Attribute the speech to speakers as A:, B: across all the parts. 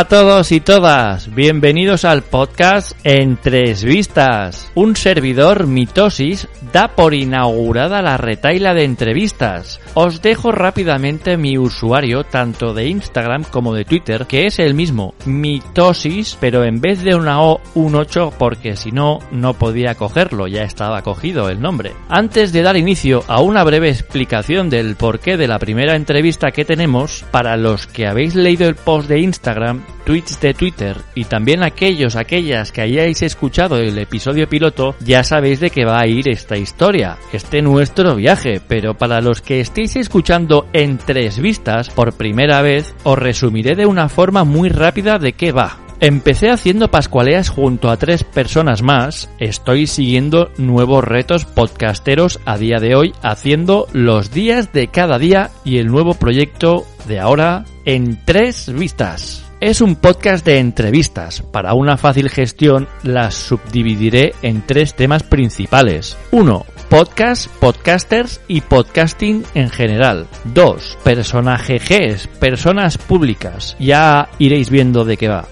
A: Hola a todos y todas, bienvenidos al podcast En Tres Vistas. Un servidor, Mitosis, da por inaugurada la retaila de entrevistas. Os dejo rápidamente mi usuario, tanto de Instagram como de Twitter, que es el mismo, Mitosis, pero en vez de una O, un 8, porque si no, no podía cogerlo, ya estaba cogido el nombre. Antes de dar inicio a una breve explicación del porqué de la primera entrevista que tenemos, para los que habéis leído el post de Instagram, tweets de Twitter y también aquellos, aquellas que hayáis escuchado el episodio piloto, ya sabéis de qué va a ir esta historia, este nuestro viaje, pero para los que estéis escuchando en tres vistas por primera vez, os resumiré de una forma muy rápida de qué va. Empecé haciendo pascualeas junto a tres personas más. Estoy siguiendo nuevos retos podcasteros a día de hoy, haciendo los días de cada día y el nuevo proyecto de ahora en tres vistas. Es un podcast de entrevistas. Para una fácil gestión las subdividiré en tres temas principales. 1. Podcast, podcasters y podcasting en general. 2. Personajes, personas públicas. Ya iréis viendo de qué va.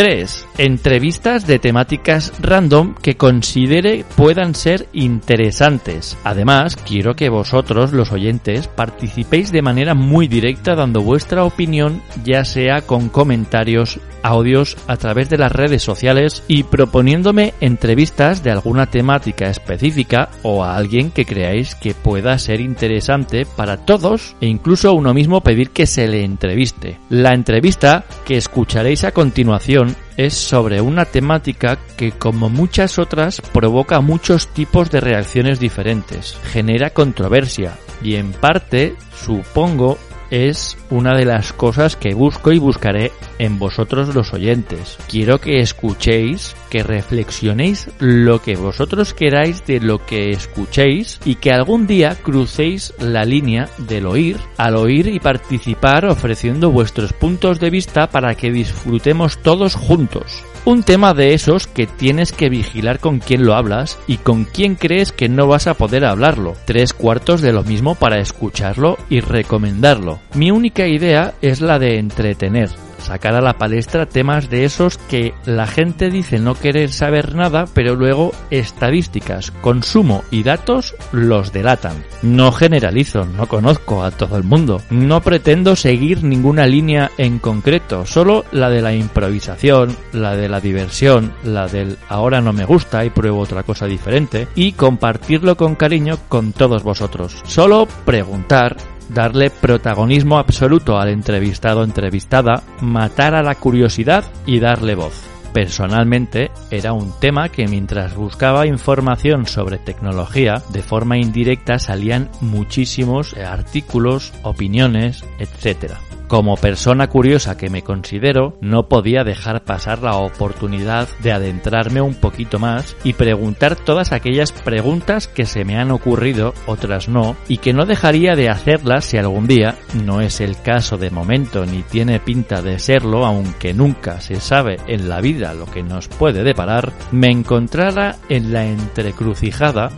A: 3. Entrevistas de temáticas random que considere puedan ser interesantes. Además, quiero que vosotros, los oyentes, participéis de manera muy directa dando vuestra opinión, ya sea con comentarios, audios a través de las redes sociales y proponiéndome entrevistas de alguna temática específica o a alguien que creáis que pueda ser interesante para todos e incluso uno mismo pedir que se le entreviste. La entrevista que escucharéis a continuación es sobre una temática que como muchas otras provoca muchos tipos de reacciones diferentes, genera controversia y en parte, supongo, es una de las cosas que busco y buscaré en vosotros los oyentes. Quiero que escuchéis, que reflexionéis lo que vosotros queráis de lo que escuchéis y que algún día crucéis la línea del oír al oír y participar ofreciendo vuestros puntos de vista para que disfrutemos todos juntos. Un tema de esos que tienes que vigilar con quién lo hablas y con quién crees que no vas a poder hablarlo. Tres cuartos de lo mismo para escucharlo y recomendarlo. Mi única idea es la de entretener, sacar a la palestra temas de esos que la gente dice no querer saber nada, pero luego estadísticas, consumo y datos los delatan. No generalizo, no conozco a todo el mundo. No pretendo seguir ninguna línea en concreto, solo la de la improvisación, la de la diversión, la del ahora no me gusta y pruebo otra cosa diferente y compartirlo con cariño con todos vosotros. Solo preguntar darle protagonismo absoluto al entrevistado entrevistada, matar a la curiosidad y darle voz. Personalmente era un tema que mientras buscaba información sobre tecnología, de forma indirecta salían muchísimos artículos, opiniones, etc. Como persona curiosa que me considero, no podía dejar pasar la oportunidad de adentrarme un poquito más y preguntar todas aquellas preguntas que se me han ocurrido, otras no, y que no dejaría de hacerlas si algún día, no es el caso de momento ni tiene pinta de serlo, aunque nunca se sabe en la vida lo que nos puede deparar, me encontrara en la entrecrucijada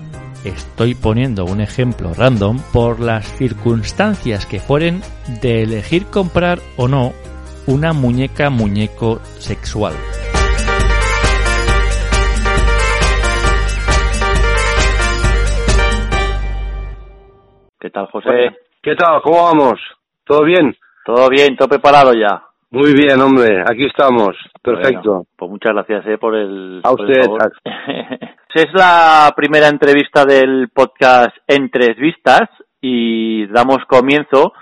A: estoy poniendo un ejemplo random por las circunstancias que fueren de elegir comprar o no una muñeca muñeco sexual.
B: ¿Qué tal, José?
C: ¿Qué tal? ¿Cómo vamos? ¿Todo bien?
B: Todo bien, todo preparado ya.
C: Muy bien, hombre, aquí estamos. Perfecto.
B: Bueno, pues muchas gracias eh, por el.
C: A
B: por el
C: usted.
B: favor. es la primera entrevista del podcast En Tres Vistas y damos comienzo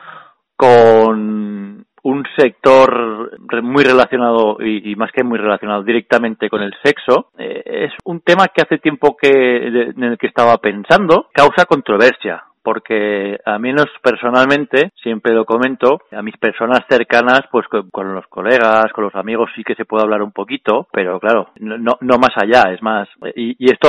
B: con un sector muy relacionado y, más que muy relacionado directamente con el sexo. Eh, es un tema que hace tiempo que en el que estaba pensando causa controversia porque a menos personalmente, siempre lo comento, a mis personas cercanas, pues con, con los colegas, con los amigos sí que se puede hablar un poquito, pero claro, no, no, no más allá, es más, y, y esto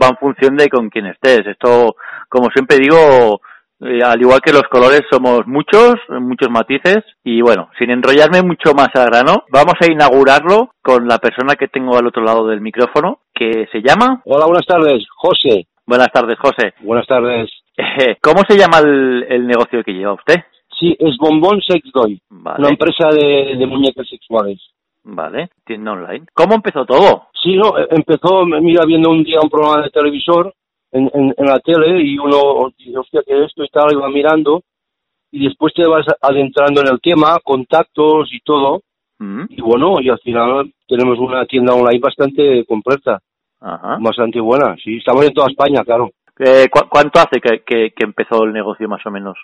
B: va en función de con quién estés, esto, como siempre digo, eh, al igual que los colores somos muchos, muchos matices y bueno, sin enrollarme mucho más al grano, vamos a inaugurarlo con la persona que tengo al otro lado del micrófono, que se llama...
C: Hola, buenas tardes. José.
B: Buenas tardes, José.
C: Buenas tardes.
B: ¿Cómo se llama el, el negocio que lleva usted?
C: Sí, es Bombón Sex Doy,
B: Vale.
C: una empresa de, de muñecas sexuales.
B: Vale, tienda online. ¿Cómo empezó todo?
C: Sí, no, eh, empezó, mira, viendo un día un programa de televisor en, en, en la tele y uno, dice, hostia, que esto y tal, iba mirando y después te vas adentrando en el tema, contactos y todo.
B: Mm,
C: Y bueno, y al final tenemos una tienda online bastante completa,
B: Ajá.
C: bastante buena. Sí, estamos en toda España, claro.
B: Eh, ¿cu- ¿Cuánto hace que, que- que empezó el negocio más o menos?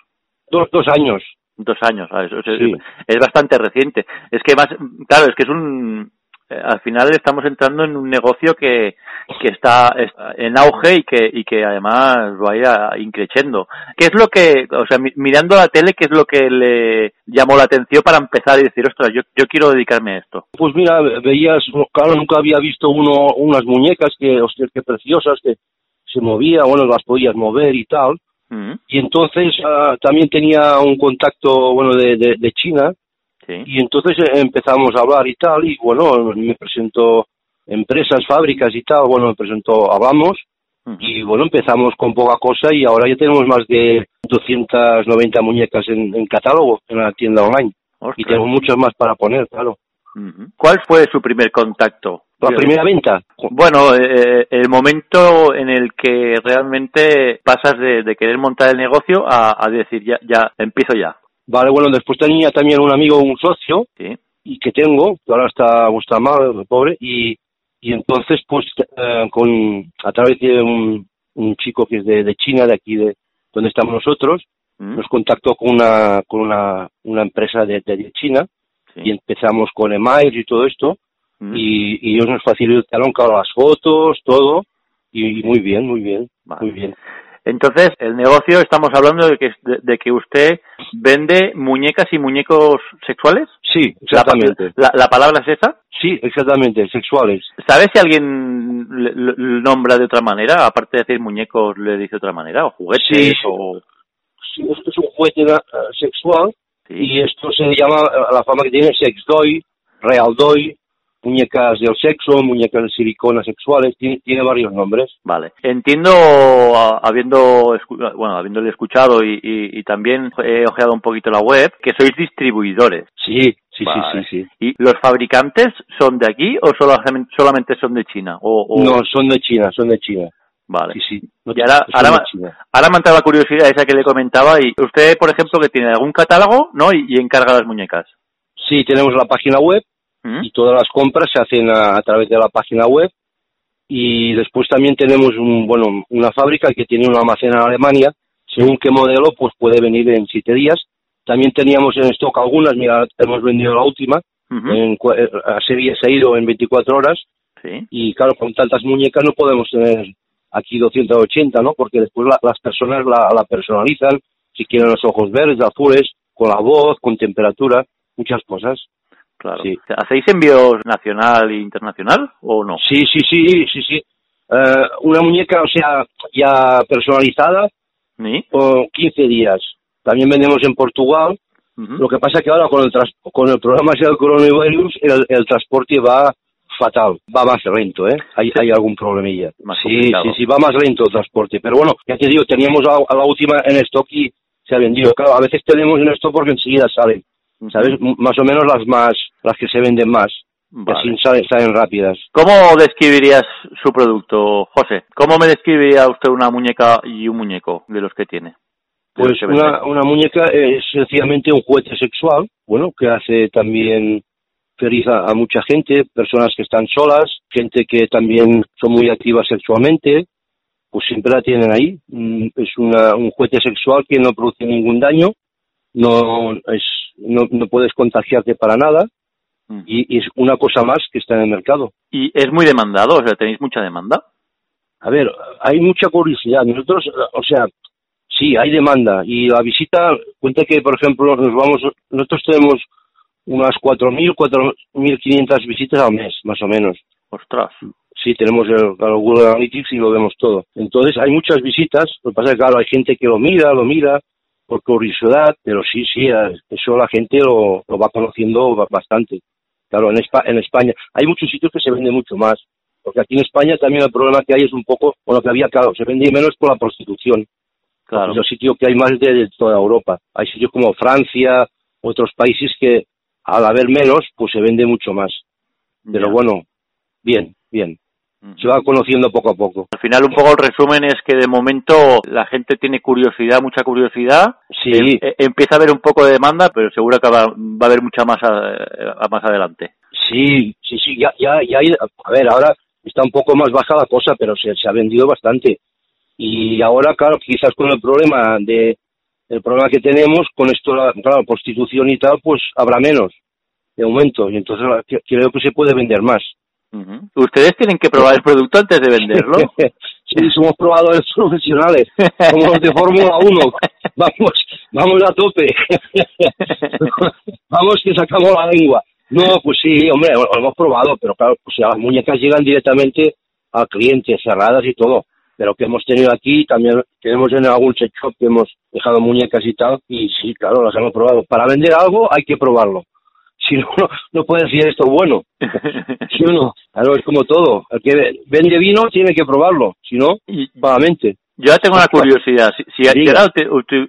C: Dos, dos años.
B: Dos años, ¿sabes? O sea,
C: Sí.
B: es, es bastante reciente. Es que más, claro, es que es un, eh, al final estamos entrando en un negocio que, que está, está en auge y que, y que además vaya increciendo. ¿Qué es lo que, o sea, mi- mirando la tele, qué es lo que le llamó la atención para empezar y decir, ostras, yo, yo quiero dedicarme a esto?
C: Pues mira, veías, claro, nunca había visto uno unas muñecas que, hostia, qué preciosas, que se movía, bueno, las podías mover y tal.
B: Mm,
C: Y entonces ah, también tenía un contacto, bueno, de, de, de China
B: Sí.
C: y entonces eh, empezamos a hablar y tal y bueno, me presentó empresas, fábricas y tal, bueno, me presentó, hablamos
B: Ujú.
C: y bueno, empezamos con poca cosa y ahora ya tenemos más de 290 muñecas en, en catálogo en la tienda online y tenemos muchas más para poner, claro.
B: ¿Cuál fue su primer contacto?
C: La primera venta,
B: Bueno, eh, el momento en el que realmente pasas de, de querer montar el negocio a, a decir ya, ya, empiezo ya.
C: vale, bueno, después tenía también un amigo, un socio,
B: Sí.
C: y que tengo, que ahora está, está mal, pobre, y, y entonces pues eh, con a través de un, un chico que es de, de China, de aquí de donde estamos nosotros,
B: Mm,
C: nos contactó con una con una, una empresa de, de China
B: sí.
C: y empezamos con emails y todo esto
B: Mm,
C: y, y ellos nos facilitaron claro las fotos, todo y, y muy bien, muy bien,
B: Vale.
C: muy bien.
B: Entonces, el negocio, estamos hablando de que, de, de que usted vende muñecas y muñecos sexuales.
C: Sí, exactamente.
B: la, la palabra es esa.
C: Sí, exactamente, sexuales.
B: ¿Sabe si alguien le, nombra de otra manera? Aparte de decir muñecos, le dice otra manera, o juguetes,
C: Sí.
B: o...
C: Sí, esto es un juguete eh, sexual. Y esto se llama, eh, la fama que tiene Sex Doy, Real Doy, muñecas del sexo, muñecas de silicona sexuales, tiene, tiene varios nombres.
B: Vale. Entiendo, a- habiendo, escu- bueno, habiéndole escuchado y, y- y también he ojeado un poquito la web, que sois distribuidores.
C: Sí, sí,
B: Vale.
C: sí, sí, sí.
B: ¿Y los fabricantes son de aquí o solamente, solamente son de China? O, o-
C: No, son de China, son de China.
B: Vale.
C: Sí, sí. No,
B: Y ahora, ahora, ahora me ha entrado la curiosidad esa que le comentaba y usted, por ejemplo, que tiene algún catálogo, ¿no? Y, y encarga las muñecas.
C: Sí, tenemos la página web
B: ¿Mm?
C: y todas las compras se hacen a, a través de la página web y después también tenemos un, bueno, una fábrica que tiene un almacén en Alemania, según qué modelo, pues puede venir en siete días. También teníamos en stock algunas, mira, hemos vendido la última, en, eh, a Sevilla se ha ido en 24 horas
B: Sí.
C: y claro, con tantas muñecas no podemos tener aquí 280, ¿no? Porque después la- las personas la, la personalizan, si quieren los ojos verdes, azules, con la voz, con temperatura, muchas cosas.
B: Claro.
C: Sí.
B: ¿Hacéis envíos nacional e internacional o no?
C: Sí, sí, sí, sí, sí. Eh, una muñeca, o sea, ya personalizada,
B: ¿Sí?
C: por 15 días. También vendemos en Portugal.
B: Ujú.
C: Lo que pasa que ahora con el, tras- con el ese del coronavirus, el, el transporte va fatal, va más lento, ¿eh? Hay, hay algún problemilla.
B: Más
C: sí,
B: complicado.
C: sí, sí, va más lento el transporte. Pero bueno, ya te digo, teníamos a, a la última en stock y se ha vendido. Claro, a veces tenemos en stock porque enseguida salen, ¿sabes? M- Más o menos las más, las que se venden más.
B: Vale.
C: así salen, salen rápidas.
B: ¿Cómo describirías su producto, José? ¿Cómo me describiría usted una muñeca y un muñeco de los que tiene?
C: Pues una, una muñeca es sencillamente un juguete sexual, bueno, que hace también feliz a, a mucha gente, personas que están solas, gente que también son muy activas sexualmente, pues siempre la tienen ahí. Mm, Es una, un juguete sexual que no produce ningún daño, no, es, no, no puedes contagiarte para nada
B: Mm.
C: y, y es una cosa más que está en el mercado.
B: ¿Y es muy demandado? O sea, ¿tenéis mucha demanda?
C: A ver, hay mucha curiosidad. Nosotros, o sea, sí, hay demanda. Y la visita, cuenta que, por ejemplo, nos vamos, nosotros tenemos unas 4.000, 4.500 visitas al mes, más o menos.
B: Ostras.
C: Sí, tenemos el, Google Analytics y lo vemos todo. Entonces, hay muchas visitas. Lo que pasa es que, claro, hay gente que lo mira, lo mira por curiosidad, pero sí, sí, eso la gente lo, lo va conociendo ba- bastante. Claro, en, Espa- en España hay muchos sitios que se vende mucho más, porque aquí en España también el problema que hay es un poco, bueno, que había, claro, se vende menos por la prostitución.
B: Claro.
C: Es el sitio que hay más de, de toda Europa. Hay sitios como Francia, otros países que al haber menos, pues se vende mucho más. Pero
B: Ya.
C: bueno, bien, bien. Se va conociendo poco a poco.
B: Al final un poco el resumen es que de momento la gente tiene curiosidad, mucha curiosidad.
C: Sí,
B: Em- e- empieza a haber un poco de demanda, pero seguro que va, va a haber mucha más a- a- más adelante.
C: sí, sí, sí, ya, ya, ya, hay- a ver, ahora está un poco más baja la cosa, pero se, se ha vendido bastante. Y ahora, claro, quizás con el problema de, el problema que tenemos con esto, la- claro, prostitución y tal, pues habrá menos de aumento. Y entonces creo que se puede vender más.
B: Ustedes tienen que probar el producto antes de venderlo.
C: sí, somos probadores profesionales, como los de Fórmula 1. Vamos, vamos a tope. vamos que sacamos la lengua. No, pues sí, hombre, lo lo hemos probado, pero claro, pues las muñecas llegan directamente al cliente, cerradas y todo. Pero que hemos tenido aquí, también tenemos en algún sex shop que hemos dejado muñecas y tal, y sí, claro, las hemos probado. Para vender algo hay que probarlo. Si no, no, no puede decir esto bueno. ¿Sí o no? Claro, es como todo. El que vende vino tiene que probarlo, si no, vagamente.
B: yo ya tengo una curiosidad. Si, si ahora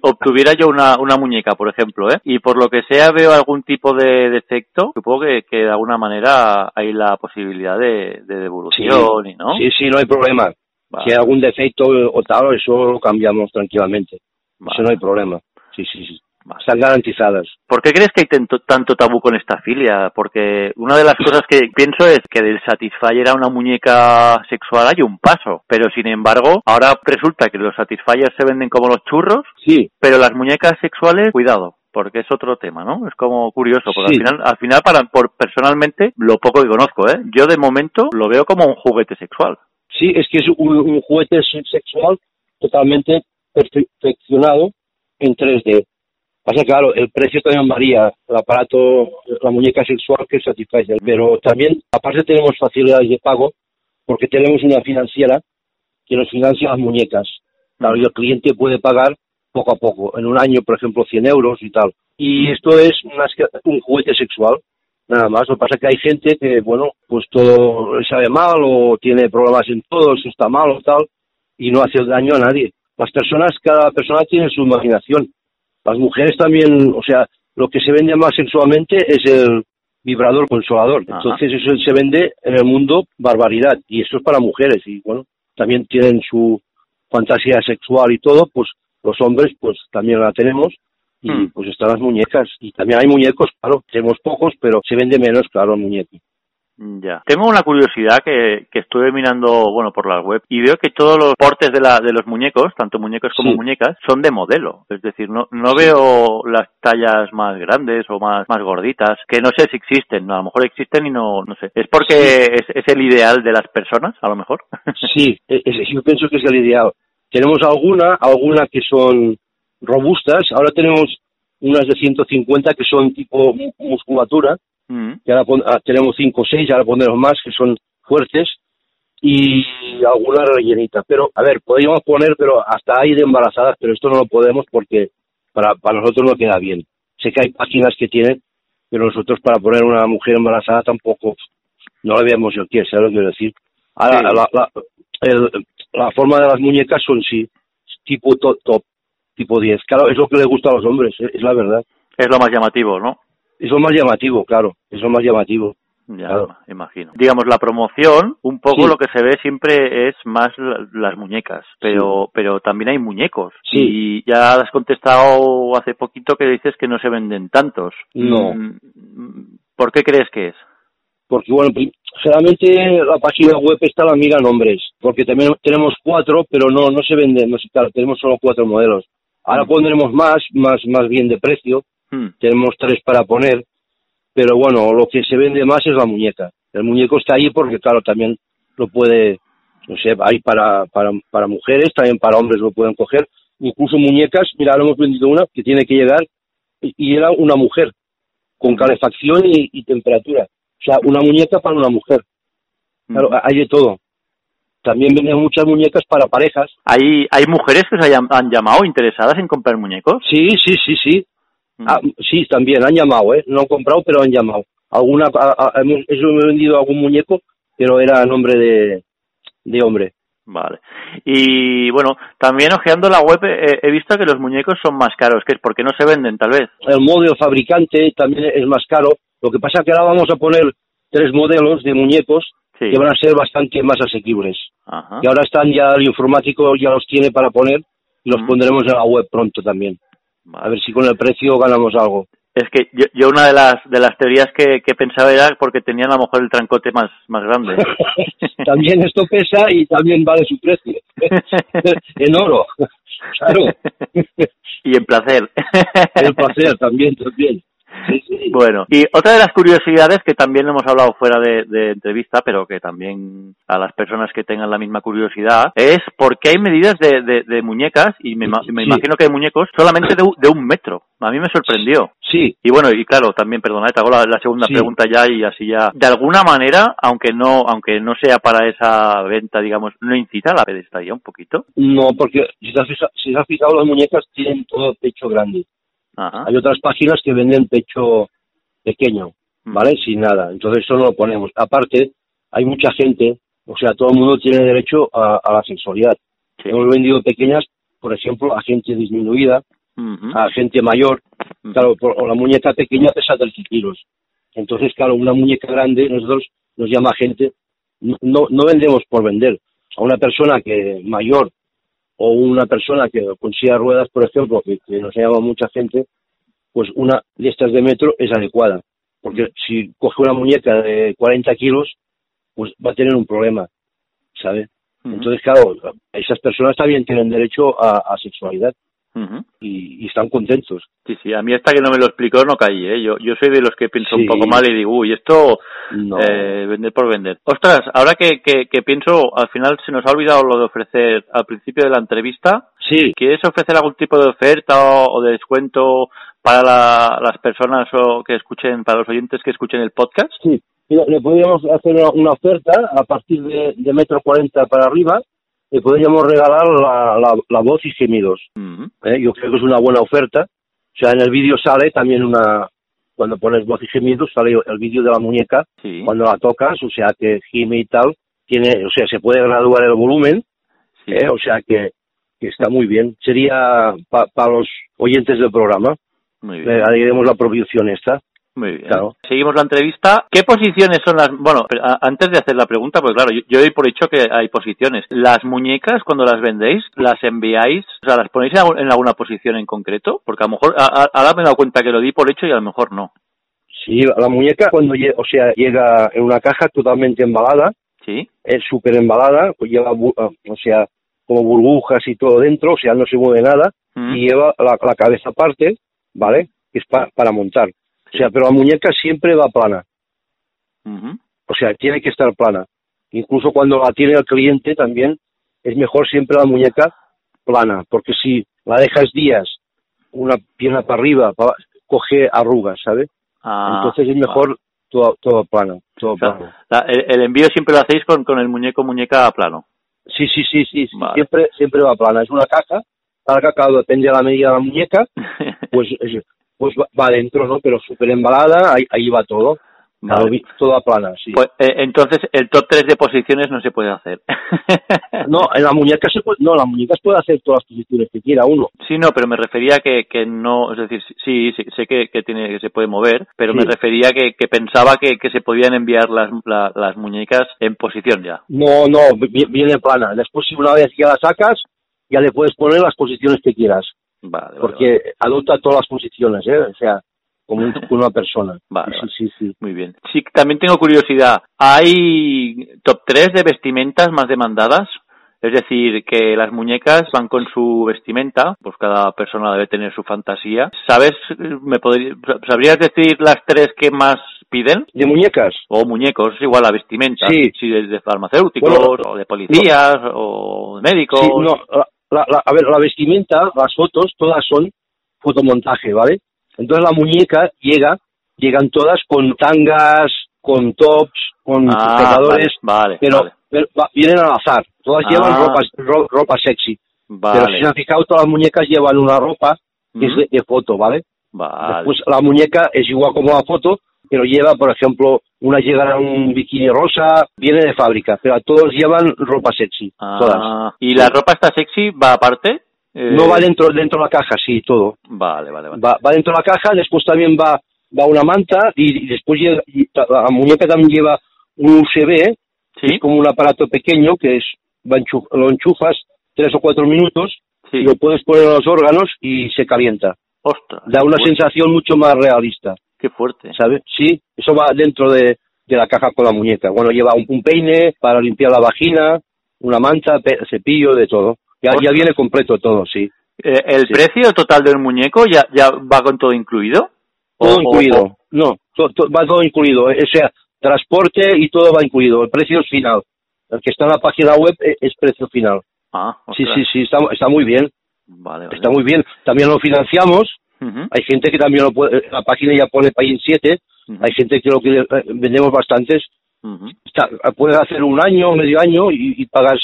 B: obtuviera yo una, una muñeca, por ejemplo, ¿eh? y por lo que sea veo algún tipo de defecto, supongo que, que de alguna manera hay la posibilidad de, de devolución, y ¿no?
C: Sí, sí, no hay problema.
B: Vale,
C: Si hay algún defecto o tal, eso lo cambiamos tranquilamente.
B: vale,
C: Eso no hay problema. Sí, sí, sí.
B: vale.
C: Están garantizadas.
B: ¿Por qué crees que hay tanto, tanto tabú con esta filia? Porque una de las cosas que pienso es que del Satisfyer a una muñeca sexual hay un paso, pero sin embargo, ahora resulta que los Satisfyers se venden como los churros,
C: Sí,
B: pero las muñecas sexuales, cuidado, porque es otro tema, ¿no? Es como curioso, porque
C: Sí.
B: al final, al final para, por, personalmente, lo poco que conozco, ¿eh? Yo de momento lo veo como un juguete sexual.
C: Sí, es que es un, juguete se- sexual totalmente perfeccionado en 3D. Pasa claro, el precio también varía, el aparato, la muñeca sexual que satisface, pero también, aparte tenemos facilidades de pago, porque tenemos una financiera que nos financia las muñecas. Claro, y el cliente puede pagar poco a poco, en un año, por ejemplo, 100 euros y tal. Y esto es más que un juguete sexual, nada más. Lo que pasa es que hay gente que, bueno, pues todo sabe mal o tiene problemas en todo, eso está mal o tal, y no hace daño a nadie. Las personas, cada persona tiene su imaginación. Las mujeres también, o sea, lo que se vende más sexualmente es el vibrador consolador.
B: Ajá.
C: Entonces eso se vende en el mundo barbaridad y eso es para mujeres y bueno, también tienen su fantasía sexual y todo, pues los hombres pues también la tenemos y
B: Hmm.
C: pues están las muñecas y también hay muñecos, claro, tenemos pocos, pero se vende menos, claro, el muñeco.
B: Ya. Tengo una curiosidad que, que estuve mirando, bueno, por la web y veo que todos los portes de, la, de los muñecos, tanto muñecos como
C: Sí.
B: muñecas, son de modelo. Es decir, no, no veo las tallas más grandes o más, más gorditas, que no sé si existen, ¿no? a lo mejor existen y no, no sé. ¿Es porque es, es el ideal de las personas, a lo mejor?
C: Sí, e- es- yo pienso que es el ideal. Tenemos alguna, alguna que son robustas, ahora tenemos unas de 150 que son tipo mu- musculatura,
B: Mm,
C: que ahora pon- ah, tenemos 5 o 6, ahora pondremos más que son fuertes y alguna rellenita. Pero, a ver, podríamos poner, pero hasta ahí de embarazadas, pero esto no lo podemos porque para, para nosotros no queda bien. Sé que hay páginas que tienen, pero nosotros para poner una mujer embarazada tampoco, no le vemos el qué, ¿sabes lo que quiero decir? Ahora,
B: Sí.
C: la, la, el- la forma de las muñecas son sí, tipo top, top, tipo 10. Claro, es lo que le gusta a los hombres, es, la verdad.
B: es lo más llamativo, ¿no?
C: Es lo más llamativo, claro, es lo más llamativo.
B: Ya,
C: Claro.
B: imagino. Digamos, la promoción, un poco
C: Sí.
B: lo que se ve siempre es más la- las muñecas, pero, pero también hay muñecos.
C: Sí.
B: Y ya has contestado hace poquito que dices que no se venden tantos.
C: No.
B: Mm, ¿Por qué crees que es?
C: porque bueno, generalmente la página web está la miran hombres, porque también tenemos cuatro, pero no no se venden, no claro, tenemos solo cuatro modelos. Ahora
B: Mm.
C: pondremos más, más más bien de precio,
B: Hmm,
C: tenemos tres para poner, pero bueno, lo que se vende más es la muñeca. El muñeco está ahí porque claro, también lo puede, no sé, hay para para para mujeres, también para hombres lo pueden coger, incluso muñecas, mira, ahora hemos vendido una que tiene que llegar y, era una mujer con calefacción y, y temperatura. O sea, una muñeca para una mujer. Claro, hay de todo. También venden muchas muñecas para parejas.
B: ¿Hay, ¿Hay mujeres que se hayan- han llamado interesadas en comprar muñecos?
C: Sí, sí, sí, sí.
B: Hmm.
C: Ah, sí, también han llamado, ¿eh? No han comprado, pero han llamado. Alguna, a- a- hemos, eso me he vendido algún muñeco, pero era a nombre de, de hombre.
B: Vale. Y bueno, también ojeando la web eh, he visto que los muñecos son más caros, que es porque no se venden, tal vez.
C: El modelo fabricante también es más caro. Lo que pasa es que ahora vamos a poner tres modelos de muñecos
B: Sí.
C: que van a ser bastante más asequibles.
B: Ajá.
C: Y ahora están ya, el informático ya los tiene para poner y los
B: Mm.
C: pondremos en la web pronto también.
B: Vale.
C: A ver si con el precio ganamos algo.
B: Es que yo, yo una de las de las teorías que, que pensaba era porque tenían a lo mejor el trancote más más grande.
C: también esto pesa y también vale su precio. en oro. Claro.
B: y en placer.
C: El placer también, también. Sí, sí.
B: Bueno, y otra de las curiosidades que también hemos hablado fuera de, de entrevista, pero que también a las personas que tengan la misma curiosidad, es por qué hay medidas de, de, de muñecas, y me, imagino que hay muñecos, solamente de, un- metro. A mí me sorprendió.
C: Sí,
B: Y bueno, y claro, también, perdona, te hago la, la segunda
C: Sí.
B: pregunta ya y así ya. De alguna manera, aunque no aunque no sea para esa venta, digamos, ¿no incita a la pedestalía un poquito?
C: no, porque si te has fija- si te has fijado, las muñecas tienen todo pecho grande.
B: Ajá.
C: Hay otras páginas que venden pecho pequeño,
B: Mm.
C: ¿vale? Sin nada. Entonces eso no lo ponemos. Aparte, hay mucha gente, o sea, todo el mundo tiene derecho a, a la sexualidad.
B: Sí.
C: Hemos vendido pequeñas, por ejemplo, a gente disminuida, a gente mayor.
B: Ujú.
C: Claro, por- la muñeca pequeña pesa 13 kilos. Entonces, claro, una muñeca grande, nosotros nos llama gente, no, no, no vendemos por vender. A una persona que mayor o una persona que con silla de ruedas, por ejemplo, que, que nos llama mucha gente, pues una de estas de metro es adecuada. Porque si coge una muñeca de 40 kilos, pues va a tener un problema, ¿sabe?
B: Ujú.
C: Entonces, claro, esas personas también tienen derecho a, a sexualidad Y, y están contentos.
B: Sí, sí, a mí hasta que no me lo explicó no caí, ¿eh? Yo, yo soy de los que pienso un poco mal y digo, uy, esto
C: No.
B: eh, vender por vender. Ostras, ahora que, que, que pienso, al final se nos ha olvidado lo de ofrecer al principio de la entrevista.
C: Sí,
B: ¿Quieres ofrecer algún tipo de oferta o, o de descuento para la- las personas o que escuchen, para los oyentes que escuchen el podcast?
C: sí. Mira, le podríamos hacer una, una oferta a partir de, de metro cuarenta para arriba. Le podríamos regalar la, la, la voz y gemidos. ¿eh? Yo creo que es una buena oferta. O sea, en el vídeo sale también una... Cuando pones voz y gemidos sale el vídeo de la muñeca
B: Sí.
C: cuando la tocas, o sea, que gime y tal. Tiene, o sea, se puede graduar el volumen,
B: sí.
C: ¿eh? o sea, que, que está muy bien. Sería para los oyentes del programa.
B: Muy
C: Le añadiremos la producción esta.
B: Muy bien.
C: Claro.
B: Seguimos la entrevista. ¿Qué posiciones son las...? Bueno, antes de hacer la pregunta, pues claro, yo, yo doy por hecho que hay posiciones. ¿Las muñecas, cuando las vendéis, las enviáis, o sea, las ponéis en, en alguna posición en concreto? Porque a lo mejor, a- a- ahora me he dado cuenta que lo di por hecho y a lo mejor no.
C: Sí, la muñeca cuando lle- o sea, llega en una caja totalmente embalada,
B: ¿Sí?
C: es súper embalada, pues lleva, ah, o sea, como burbujas y todo dentro, o sea, no se mueve nada,
B: Mm.
C: y lleva la, la cabeza aparte, ¿vale? Que es pa- para montar. O sea, pero la muñeca siempre va plana,
B: Ujú.
C: o sea, tiene que estar plana. Incluso cuando la tiene el cliente también, es mejor siempre la muñeca plana, porque si la dejas días, una pierna para arriba, coge arrugas, ¿sabes?
B: Ah,
C: Entonces es mejor todo, todo plano, todo
B: O sea,
C: plano.
B: la- el, el envío siempre lo hacéis con, con el muñeco muñeca a plano.
C: Sí, sí, sí, sí,
B: Vale.
C: siempre, siempre va plana. Es una caja, cada caja depende de la medida de la muñeca, pues, es- pues va, va adentro, ¿no? Pero súper embalada, ahí, ahí va todo.
B: Vale.
C: toda plana, sí.
B: Pues, eh, entonces, el top 3 de posiciones no se puede hacer.
C: No, en la muñeca se puede, no, la muñeca puede hacer todas las posiciones que quiera uno.
B: Sí, no, pero me refería que, que no, es decir, sí, sí sé que, que tiene que se puede mover, pero
C: Sí.
B: me refería que, que pensaba que, que se podían enviar las, la- las muñecas en posición ya.
C: No, no, vi- viene plana. Después, si una vez que la sacas, ya le puedes poner las posiciones que quieras.
B: Vale, vale,
C: Porque adopta todas las posiciones, ¿eh? O sea, como, un- una persona.
B: Vale,
C: sí, sí, sí.
B: Muy bien. Sí, también tengo curiosidad. ¿Hay top 3 de vestimentas más demandadas? Es decir, que las muñecas van con su vestimenta, pues cada persona debe tener su fantasía. ¿Sabes, me podría- sabrías decir las tres que más piden?
C: De muñecas.
B: O muñecos, igual la vestimenta.
C: Sí.
B: Si de, de farmacéuticos,
C: Bueno,
B: o de policías, o de médicos.
C: Sí, no, la- la- a ver, la vestimenta, las fotos, todas son fotomontaje, ¿vale? Entonces la muñeca llega, llegan todas con tangas, con tops, con
B: Ah,
C: sujetadores,
B: vale, vale,
C: pero,
B: vale.
C: pero va- vienen al azar. Todas
B: Ah.
C: llevan ropa, ro- ropa sexy. Pero
B: Vale.
C: si se han fijado, todas las muñecas llevan una ropa que es de, de foto, ¿vale?
B: Vale.
C: Pues la muñeca es igual como la foto, pero lleva, por ejemplo, una llegará un bikini rosa, viene de fábrica, pero a todos llevan ropa sexy, todas.
B: Ah, ¿Y la ropa está sexy va aparte? Eh,
C: No va dentro dentro de la caja, sí, todo.
B: Vale, vale, vale.
C: Va, va dentro de la caja, después también va va una manta y, y después lleva- y la muñeca también lleva un USB,
B: Sí,
C: es como un aparato pequeño que es va enchu- lo enchufas tres o cuatro minutos
B: sí.
C: y lo puedes poner en los órganos y se calienta.
B: Ostras.
C: Da una
B: fuerte,
C: sensación mucho más realista,
B: Qué fuerte.
C: ¿sabes? Sí, eso va dentro de, de la caja con la muñeca. Bueno, lleva un, un peine para limpiar la vagina, una pe- cepillo, de todo. Ya, ya viene completo todo, sí.
B: Eh, ¿El
C: Sí.
B: precio total del muñeco ya, ya va con todo incluido?
C: Todo
B: O-
C: incluido.
B: o-
C: No, to- to- va todo incluido. O sea, transporte y todo va incluido. El precio es final. El que está en la página web e- es precio final.
B: Ah,
C: Sí,
B: ostras.
C: sí, sí, está, está muy bien.
B: Vale, vale.
C: Está muy bien. También lo financiamos. Hay gente que también lo puede, la página ya pone Pay en 7.
B: ujú,
C: Hay gente que lo que eh, vendemos bastantes. Está, puedes hacer un año, medio año y, y pagas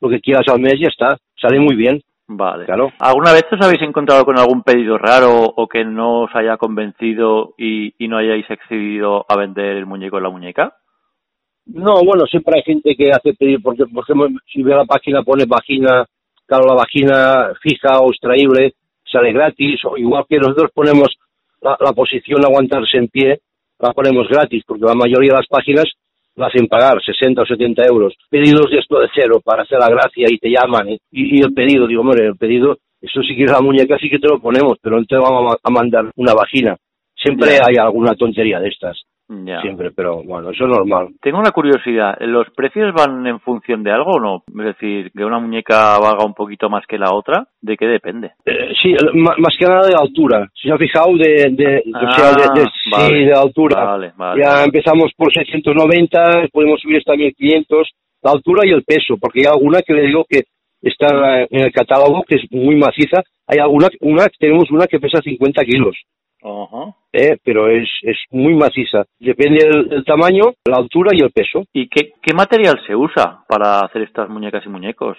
C: lo que quieras al mes y ya está. Sale muy bien,
B: Vale.
C: claro.
B: ¿Alguna vez os habéis encontrado con algún pedido raro o que no os haya convencido y, y no hayáis accedido a vender el muñeco o la muñeca?
C: No, bueno, siempre hay gente que hace pedir, porque por ejemplo, si ve la página pone vagina, claro, la vagina fija o extraíble sale gratis, o igual que nosotros ponemos la, la posición aguantarse en pie, la ponemos gratis, porque la mayoría de las páginas la hacen pagar 60 o 70 euros. Pedidos de esto de cero para hacer la gracia y te llaman. ¿eh? Y, y el pedido, digo, hombre, el pedido, eso si quieres la muñeca sí que te lo ponemos, pero no te vamos a, a mandar una vagina. Siempre hay alguna tontería de estas,
B: Ya.
C: siempre, pero bueno, eso es normal.
B: Tengo una curiosidad. ¿Los precios van en función de algo o no? Es decir, que una muñeca valga un poquito más que la otra, ¿de qué depende?
C: Eh, sí, más que nada de altura. Si se ha fijado, de, de, o sea, de, de-
B: Ah, vale.
C: sí, de altura.
B: Vale, vale.
C: ya empezamos por 690, podemos subir hasta 1500. La altura y el peso, porque hay alguna que le digo que está en el catálogo, que es muy maciza. Hay alguna, una, tenemos una que pesa 50 kilos,
B: Ajá.
C: eh, pero es, es muy maciza. Depende del, del tamaño, la altura y el peso.
B: ¿Y qué, qué material se usa para hacer estas muñecas y muñecos?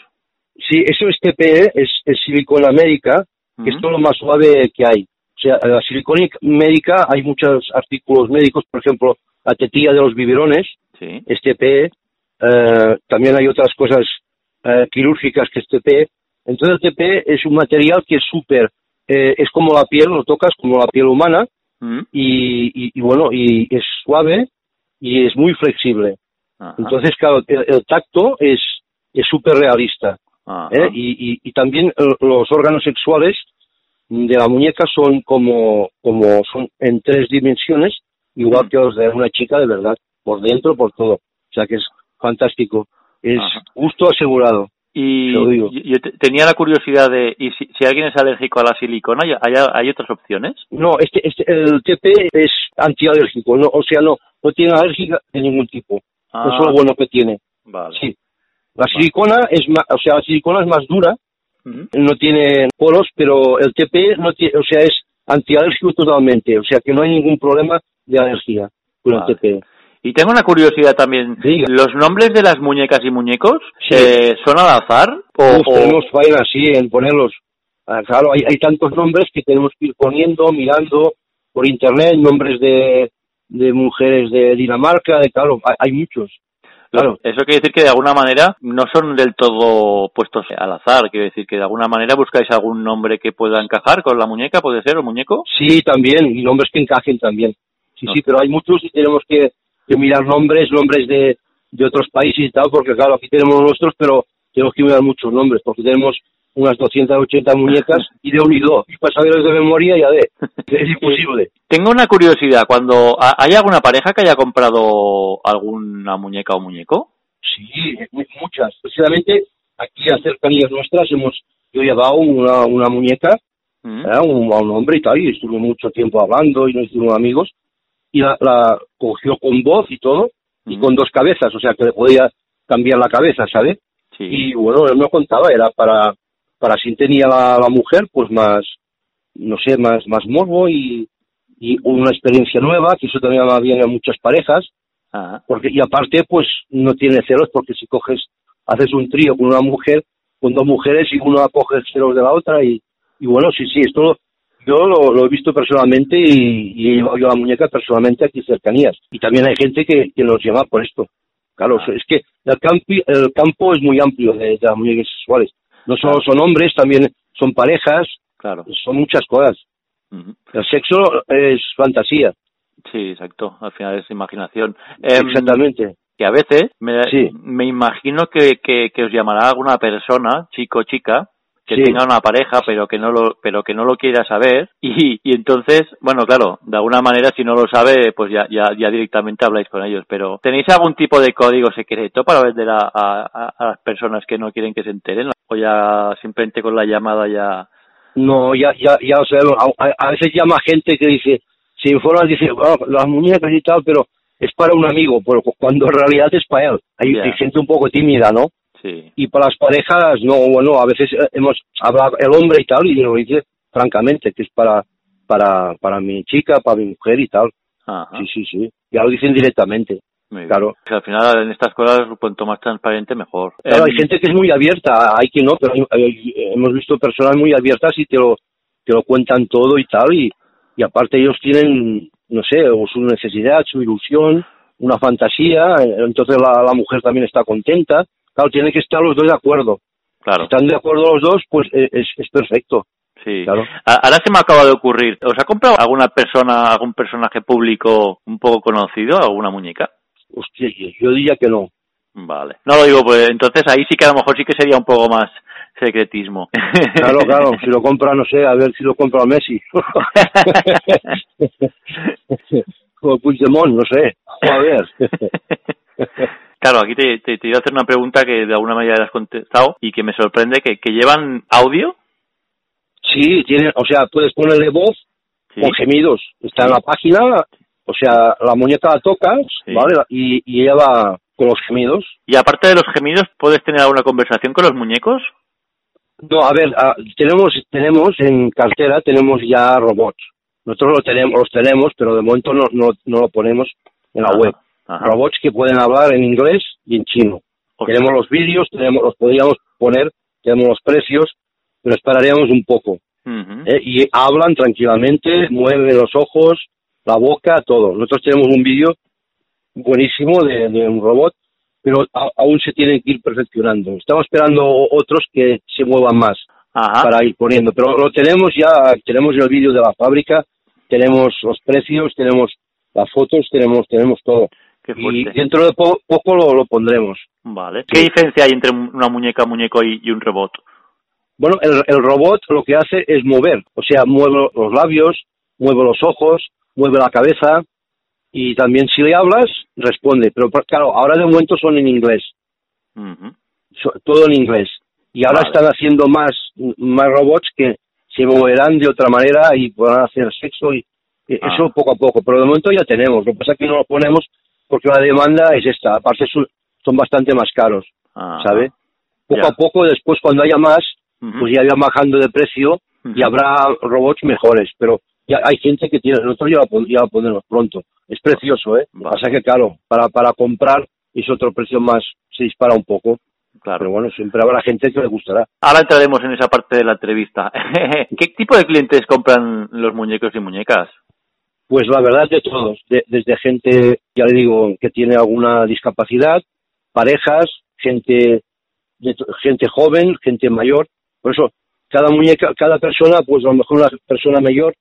C: Sí, eso es TPE, es, es silicona médica, que es todo lo más suave que hay. O sea, la silicona médica hay muchos artículos médicos, por ejemplo, la tetilla de los biberones,
B: Sí.
C: es TPE, eh, también hay otras cosas eh, quirúrgicas que es TPE. Entonces el TPE es un material que es súper, eh, es como la piel, lo tocas como la piel humana
B: ¿Mm?
C: y, y- y bueno, y es suave y es muy flexible.
B: Ajá.
C: Entonces, claro, el, el tacto es es súper realista. ¿eh? y, y, y también eh, los órganos sexuales de la muñeca son como, como son en tres dimensiones, igual
B: Mm.
C: que los de una chica de verdad, por dentro, por todo. O sea que es fantástico. Es
B: Ajá.
C: gusto asegurado.
B: Y
C: lo digo.
B: yo yo te- tenía la curiosidad de, ¿y si, si alguien es alérgico a la silicona, ¿hay, otras opciones?
C: No, este, este, el TP es antialérgico, no, o sea, no, no tiene alergia de ningún tipo.
B: Ah,
C: Eso es lo bueno que tiene.
B: Vale.
C: Sí. La silicona es más, o sea, la silicona es más dura, no tiene poros, pero el TP no tiene, o sea, es antialérgico totalmente, o sea que no hay ningún problema de alergia con
B: Vale.
C: el TP.
B: Y tengo una curiosidad también. ¿Los nombres de las muñecas y muñecos
C: Sí.
B: eh, son al azar? O,
C: Uf,
B: o-
C: tenemos faena así en ponerlos. Ah, claro, hay, hay tantos nombres que tenemos que ir poniendo, mirando por internet, nombres de, de mujeres de Dinamarca, de claro, hay, hay muchos. Claro,
B: Eso quiere decir que de alguna manera no son del todo puestos al azar. Quiere decir que de alguna manera buscáis algún nombre que pueda encajar con la muñeca, puede ser, o muñeco.
C: sí, también, y nombres que encajen también. Sí,
B: No.
C: sí, pero hay muchos y tenemos que, que mirar nombres, nombres de, de otros países y tal, porque claro, aquí tenemos los nuestros, pero tenemos que mirar muchos nombres, porque tenemos unas 280 muñecas y de unido. Y para saberlos de memoria ya de, es imposible.
B: Tengo una curiosidad. Cuando ha- ¿Hay alguna pareja que haya comprado alguna muñeca o muñeco?
C: Sí, mu- muchas. Precisamente aquí a cercanías nuestras hemos yo he llevado una, una muñeca
B: ¿Mm?
C: ¿eh? un, a un hombre y tal, y estuve mucho tiempo hablando y nos hicimos amigos, y la, la cogió con voz y todo, y con dos cabezas, o sea que le podía cambiar la cabeza, ¿sabes?
B: Sí.
C: Y bueno, él me contaba, era para, para si tenía la, la mujer, pues más, no sé, más, más morbo y, y una experiencia nueva, que eso también va bien a muchas parejas,
B: Ah,
C: porque y aparte pues no tiene celos porque si coges haces un trío con una mujer con dos mujeres y uno coge celos de la otra y, y bueno sí sí esto yo lo, lo he visto personalmente y, y he llevado yo la muñeca personalmente aquí cercanías. Y también hay gente que, que nos llama por esto. Claro,
B: Ah.
C: es que el, campi- el campo es muy amplio de, de las muñecas sexuales. No solo
B: Claro.
C: son hombres, también son parejas,
B: Claro.
C: son muchas cosas.
B: Ujú.
C: El sexo es fantasía,
B: Sí, exacto. Al final es imaginación. Em,
C: exactamente.
B: que a veces me,
C: Sí.
B: me imagino que, que, que os llamará alguna persona, chico o chica, que
C: Sí.
B: tenga una pareja pero que no lo pero que no lo quiera saber y, y entonces bueno claro de alguna manera si no lo sabe pues ya ya ya directamente habláis con ellos pero tenéis algún tipo de código secreto para vender a, a, a las personas que no quieren que se enteren o ya simplemente con la llamada ya
C: No, ya, ya, ya lo sabemos. A, a- veces llama gente que dice, se informa, dice, "Bueno, las muñecas y tal, pero es para un amigo, pero cu- cuando en realidad es para él. Hay,
B: Ya.
C: hay gente un poco tímida, ¿no?
B: Sí
C: Y para las parejas, no, bueno, a veces eh, hemos hablado el hombre y tal, y lo dice francamente, que es para, para, para mi chica, para mi mujer y tal.
B: Ajá.
C: Sí, sí, sí. Ya lo dicen directamente.
B: Muy
C: claro.
B: Que al final en estas cosas cuanto más transparente mejor
C: Claro, hay gente que es muy abierta, hay que no, pero hay- hay- hemos visto personas muy abiertas y te lo, te lo cuentan todo y tal, y, y aparte ellos tienen, no sé, o su necesidad, su ilusión, una fantasía, eh, entonces la, la mujer también está contenta. Claro, tienen que estar los dos de acuerdo. Si
B: claro
C: están de acuerdo los dos, pues eh, es, es perfecto.
B: Sí.
C: Claro.
B: Ahora se me acaba de ocurrir. ¿Os ha comprado alguna persona, algún personaje público un poco conocido, alguna muñeca?
C: Hostia, yo- yo diría que no.
B: Vale. No lo digo, pues entonces ahí sí que a lo mejor sí que sería un poco más secretismo.
C: Claro, claro, si lo compra, no sé, a ver si lo compra Messi. o Puigdemont, no sé. A ver.
B: Claro, aquí te, te, te iba a hacer una pregunta que de alguna manera has contestado y que me sorprende, que, que llevan audio.
C: Sí, tiene, o sea, puedes ponerle voz
B: Sí.
C: con gemidos. Está en la página, o sea, la muñeca la tocas,
B: Sí.
C: ¿vale? Y, y ella va con los gemidos.
B: Y aparte de los gemidos, ¿puedes tener alguna conversación con los muñecos?
C: No, a ver, ah, tenemos, tenemos en cartera, tenemos ya robots. Nosotros lo tenemos, los tenemos, pero de momento no, no, no lo ponemos en la
B: Ajá,
C: web.
B: Ajá.
C: Robots que pueden hablar en inglés y en chino.
B: Ok.
C: Tenemos los vídeos, tenemos, los podríamos poner, tenemos los precios, pero esperaríamos un poco. ¿eh? Y hablan tranquilamente, mueven los ojos, la boca, todo. Nosotros tenemos un vídeo buenísimo de, de un robot, pero a- aún se tienen que ir perfeccionando. Estamos esperando otros que se muevan más
B: Ajá.
C: para ir poniendo, pero lo tenemos ya, tenemos el vídeo de la fábrica, tenemos los precios, tenemos las fotos, tenemos tenemos todo.
B: Qué
C: Y dentro de po- poco lo, lo pondremos.
B: Vale. ¿Qué diferencia hay entre una muñeca, muñeco y, y un robot?
C: Bueno, el, el robot lo que hace es mover, o sea, mueve los labios, mueve los ojos, mueve la cabeza y también si le hablas, responde. Pero claro, ahora de momento son en inglés, so- todo en inglés. Y ahora
B: Vale.
C: están haciendo más, más robots que se moverán de otra manera y podrán hacer sexo y y
B: Ah.
C: eso poco a poco. Pero de momento ya tenemos, lo que pasa es que no lo ponemos porque la demanda es esta. Aparte son, son bastante más caros. ¿sabe? Poco
B: Ya.
C: a poco, después cuando haya más, pues ya irán bajando de precio y habrá robots mejores, pero ya hay gente que tiene, nosotros ya ya lo pondremos pronto. Es precioso, ¿eh?
B: Vale.
C: pasa que, claro, para, para comprar es otro precio más, se dispara un poco,
B: Claro.
C: pero bueno, siempre habrá gente que le gustará.
B: Ahora entraremos en esa parte de la entrevista. ¿Qué tipo de clientes compran los muñecos y muñecas?
C: Pues la verdad de todos, de- desde gente, ya le digo, que tiene alguna discapacidad, parejas, gente, de gente joven, gente mayor, por eso cada muñeca, cada persona, pues a lo mejor una persona mayor,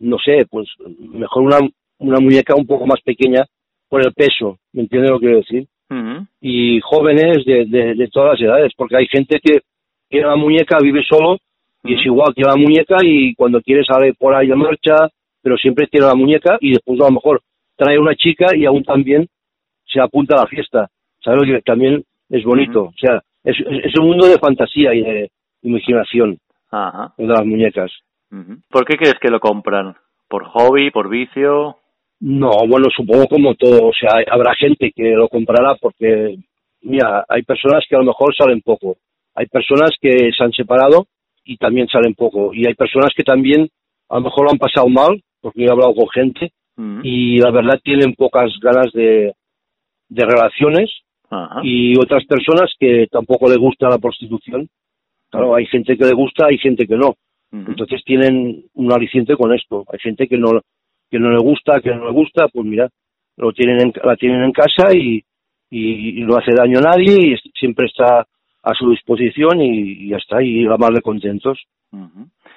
C: no sé, pues mejor una, una muñeca un poco más pequeña por el peso, ¿me entiende lo que quiero decir? Y jóvenes de, de, de todas las edades, porque hay gente que tiene la muñeca, vive solo y es igual, tiene la muñeca y cuando quiere sale por ahí de marcha, pero siempre tiene la muñeca y después a lo mejor trae una chica y aún también se apunta a la fiesta, ¿sabes? que También es bonito, o sea, es, un mundo de fantasía y de imaginación
B: Ajá.
C: de las muñecas.
B: ¿Por qué crees que lo compran? ¿Por hobby? ¿Por vicio?
C: No, bueno, supongo como todo, o sea, habrá gente que lo comprará porque, mira, hay personas que a lo mejor salen poco, hay personas que se han separado y también salen poco, y hay personas que también a lo mejor lo han pasado mal, porque yo he hablado con gente,
B: Ujú.
C: y la verdad tienen pocas ganas de, de relaciones, y otras personas que tampoco le gusta la prostitución. Claro, hay gente que le gusta, hay gente que no. Entonces tienen un aliciente con esto. Hay gente que no que no le gusta, que no le gusta, pues mira, lo tienen en, la tienen en casa y, y, no hace daño a nadie y siempre está a su disposición y, ya está, y la más de contentos.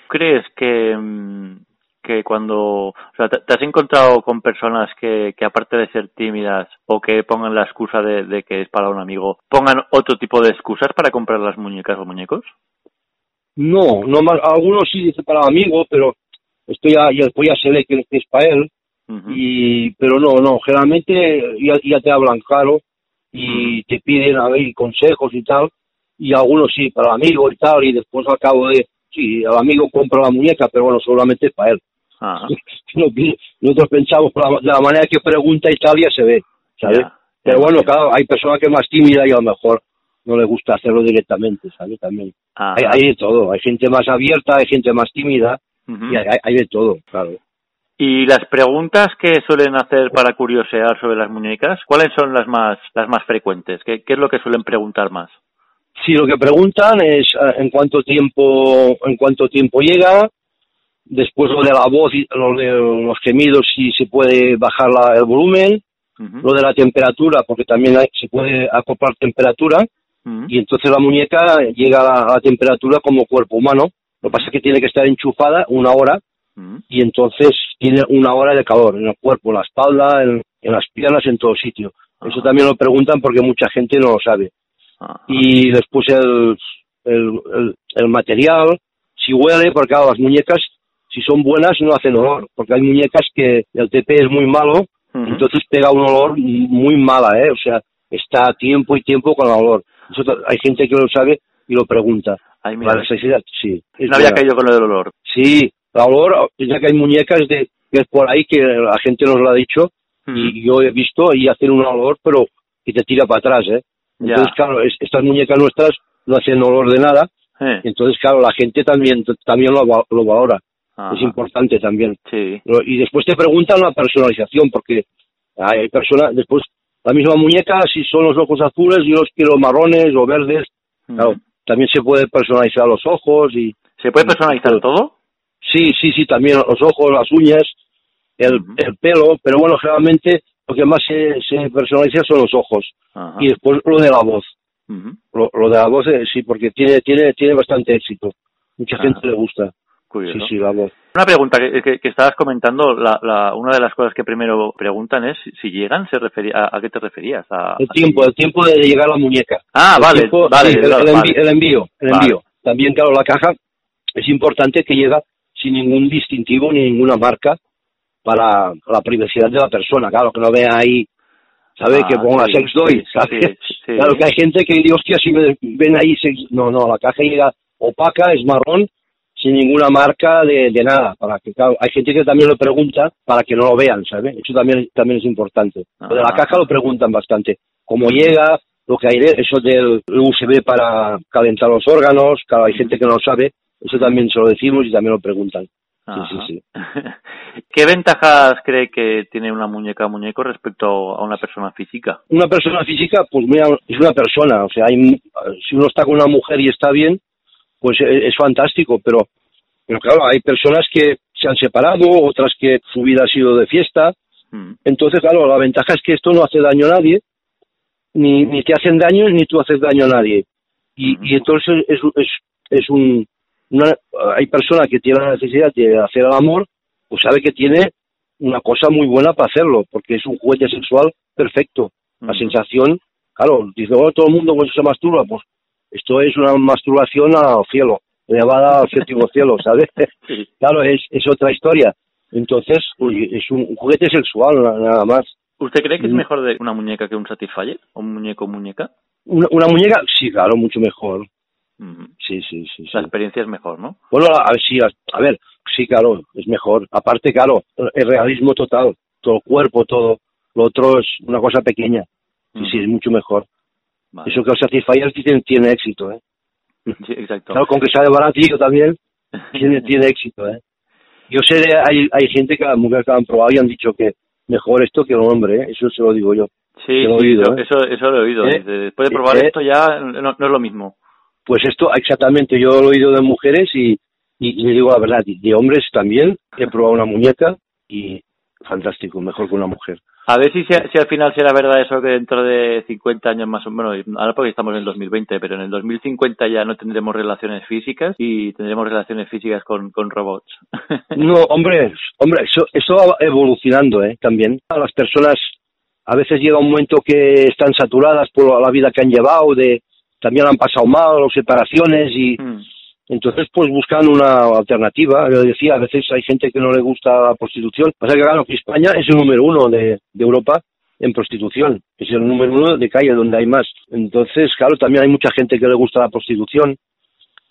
B: ¿Crees que, mm, que cuando, o sea, te, has encontrado con personas que, que aparte de ser tímidas o que pongan la excusa de, que es para un amigo, pongan otro tipo de excusas para comprar las muñecas o muñecos?
C: No, no más, algunos sí dice para amigo, pero esto ya, ya después ya se ve que es para él, y, pero no, no, generalmente ya, ya te hablan claro y te piden a ver consejos y tal, y algunos sí, para amigo y tal, y después al cabo de, sí, el amigo compra la muñeca, pero bueno, solamente es para él. Nosotros pensamos de la manera que pregunta Italia se ve, ¿sabes? Pero bueno, claro, hay personas que es más tímida y a lo mejor no le gusta hacerlo directamente, ¿sabes? También. Hay, hay, de todo, hay gente más abierta, hay gente más tímida, y hay, hay, de todo, claro.
B: Y las preguntas que suelen hacer para curiosear sobre las muñecas, ¿cuáles son las más las más frecuentes? ¿Qué, qué es lo que suelen preguntar más?
C: Sí, lo que preguntan es eh, en cuánto tiempo en cuánto tiempo llega, después lo de la voz y lo de los gemidos si se puede bajar el volumen, lo de la temperatura porque también se puede acoplar temperatura y entonces la muñeca llega a la temperatura como cuerpo humano. Lo que pasa es que tiene que estar enchufada una hora y entonces tiene una hora de calor en el cuerpo, en la espalda, en, las piernas, en todo sitio. Eso también lo preguntan porque mucha gente no lo sabe. Y después el, el, el, material, si huele, porque las muñecas, si son buenas, no hacen olor, porque hay muñecas que el TP es muy malo, entonces pega un olor muy mala, ¿eh? O sea, está tiempo y tiempo con el olor. Eso, hay gente que lo sabe y lo pregunta.
B: Ay, la
C: necesidad, sí.
B: No había caído con lo del olor.
C: Sí, el olor, ya que hay muñecas de, que es por ahí que la gente nos lo ha dicho y yo he visto y hacen un olor, pero que te tira para atrás, ¿eh? Entonces, claro, estas muñecas nuestras no hacen olor de nada. Entonces, claro, la gente también, también lo, lo valora. Es importante también.
B: Sí.
C: Y después te preguntan la personalización, porque hay personas, después, la misma muñeca, si son los ojos azules, yo los quiero marrones o verdes. Claro, también se puede personalizar los ojos y...
B: ¿Se puede personalizar todo?
C: Sí, sí, sí, también los ojos, las uñas, el, el pelo, pero bueno, generalmente lo que más se, se personaliza son los ojos y después lo de la voz. lo, de la voz eh, sí, porque tiene tiene tiene bastante éxito. Mucha gente le gusta. Sí, sí, la voz.
B: Una pregunta que, que, estabas comentando, la, la, una de las cosas que primero preguntan es si llegan, se refería, a, qué te referías? A,
C: el tiempo, el tiempo de llegar a la muñeca.
B: Ah, vale, vale,
C: el, envío, el envío. También, claro, la caja es importante que llega sin ningún distintivo ni ninguna marca para la privacidad de la persona, claro, que no vea ahí, ¿sabe? que ah, ponga sex doy, ¿sabe? Claro que hay gente que dice, hostia, si ven ahí sex... No, no, la caja llega opaca, es marrón, sin ninguna marca de, de nada, para que, claro, hay gente que también lo pregunta para que no lo vean, ¿sabe? Eso también, también es importante. de la caja lo preguntan bastante. Cómo llega, lo que hay, eso del USB para calentar los órganos, claro, hay gente que no lo sabe, eso también se lo decimos y también lo preguntan. Sí, sí, sí.
B: ¿Qué ventajas cree que tiene una muñeca muñeco respecto a una persona física?
C: Una persona física, pues mira, es una persona. O sea, hay, si uno está con una mujer y está bien, pues es, fantástico. Pero, pero claro, hay personas que se han separado, otras que su vida ha sido de fiesta. Mm. Entonces, claro, la ventaja es que esto no hace daño a nadie, ni, ni te hacen daño, ni tú haces daño a nadie. Y, mm. y entonces es, es, es un, hay personas que tienen la necesidad de hacer el amor, pues sabe que tiene una cosa muy buena para hacerlo, porque es un juguete sexual perfecto. La sensación, claro, dice, oh, todo el mundo pues, se masturba, pues esto es una masturbación al cielo, elevada al séptimo cielo, ¿sabes? Claro, es, es otra historia. Entonces, es un, juguete sexual, nada más.
B: ¿Usted cree que es mm. mejor de una muñeca que un Satisfyer? ¿O un muñeco muñeca?
C: Una, una muñeca, sí, claro, mucho mejor. Sí, sí, sí,
B: La experiencia es mejor, ¿no?
C: Bueno, a, ver, sí, a, ver, sí, claro, es mejor. Aparte, claro, el realismo total, todo el cuerpo, todo. Lo otro es una cosa pequeña. Sí, sí, es mucho mejor. Eso que los Satisfyer tiene, tiene éxito, ¿eh?
B: Sí, exacto.
C: Claro, con que sale baratillo también, tiene, tiene éxito, ¿eh? Yo sé, de, hay, hay gente que, mujeres que han probado y han dicho que mejor esto que un hombre, ¿eh? Eso se lo digo yo.
B: Sí, oído, ¿eh? eso, eso lo he oído. ¿Eh? Después de probar esto ya no, no es lo mismo.
C: Pues esto, exactamente, yo lo he oído de mujeres y, Y, le digo la verdad, de hombres también he probado una muñeca y fantástico, mejor que una mujer.
B: A ver si, si al final será verdad eso que dentro de 50 años más o menos, ahora porque estamos en el 2020, pero en el 2050 ya no tendremos relaciones físicas y tendremos relaciones físicas con, con robots.
C: No, hombre, hombre, eso, eso va evolucionando, ¿eh? También. A las personas a veces llega un momento que están saturadas por la vida que han llevado, de también han pasado mal, o separaciones y... Mm. Entonces, pues buscan una alternativa. Yo decía, a veces hay gente que no le gusta la prostitución. Pasa que, claro, que España es el número uno de, Europa en prostitución. Es el número uno de calle donde hay más. Entonces, claro, también hay mucha gente que le gusta la prostitución.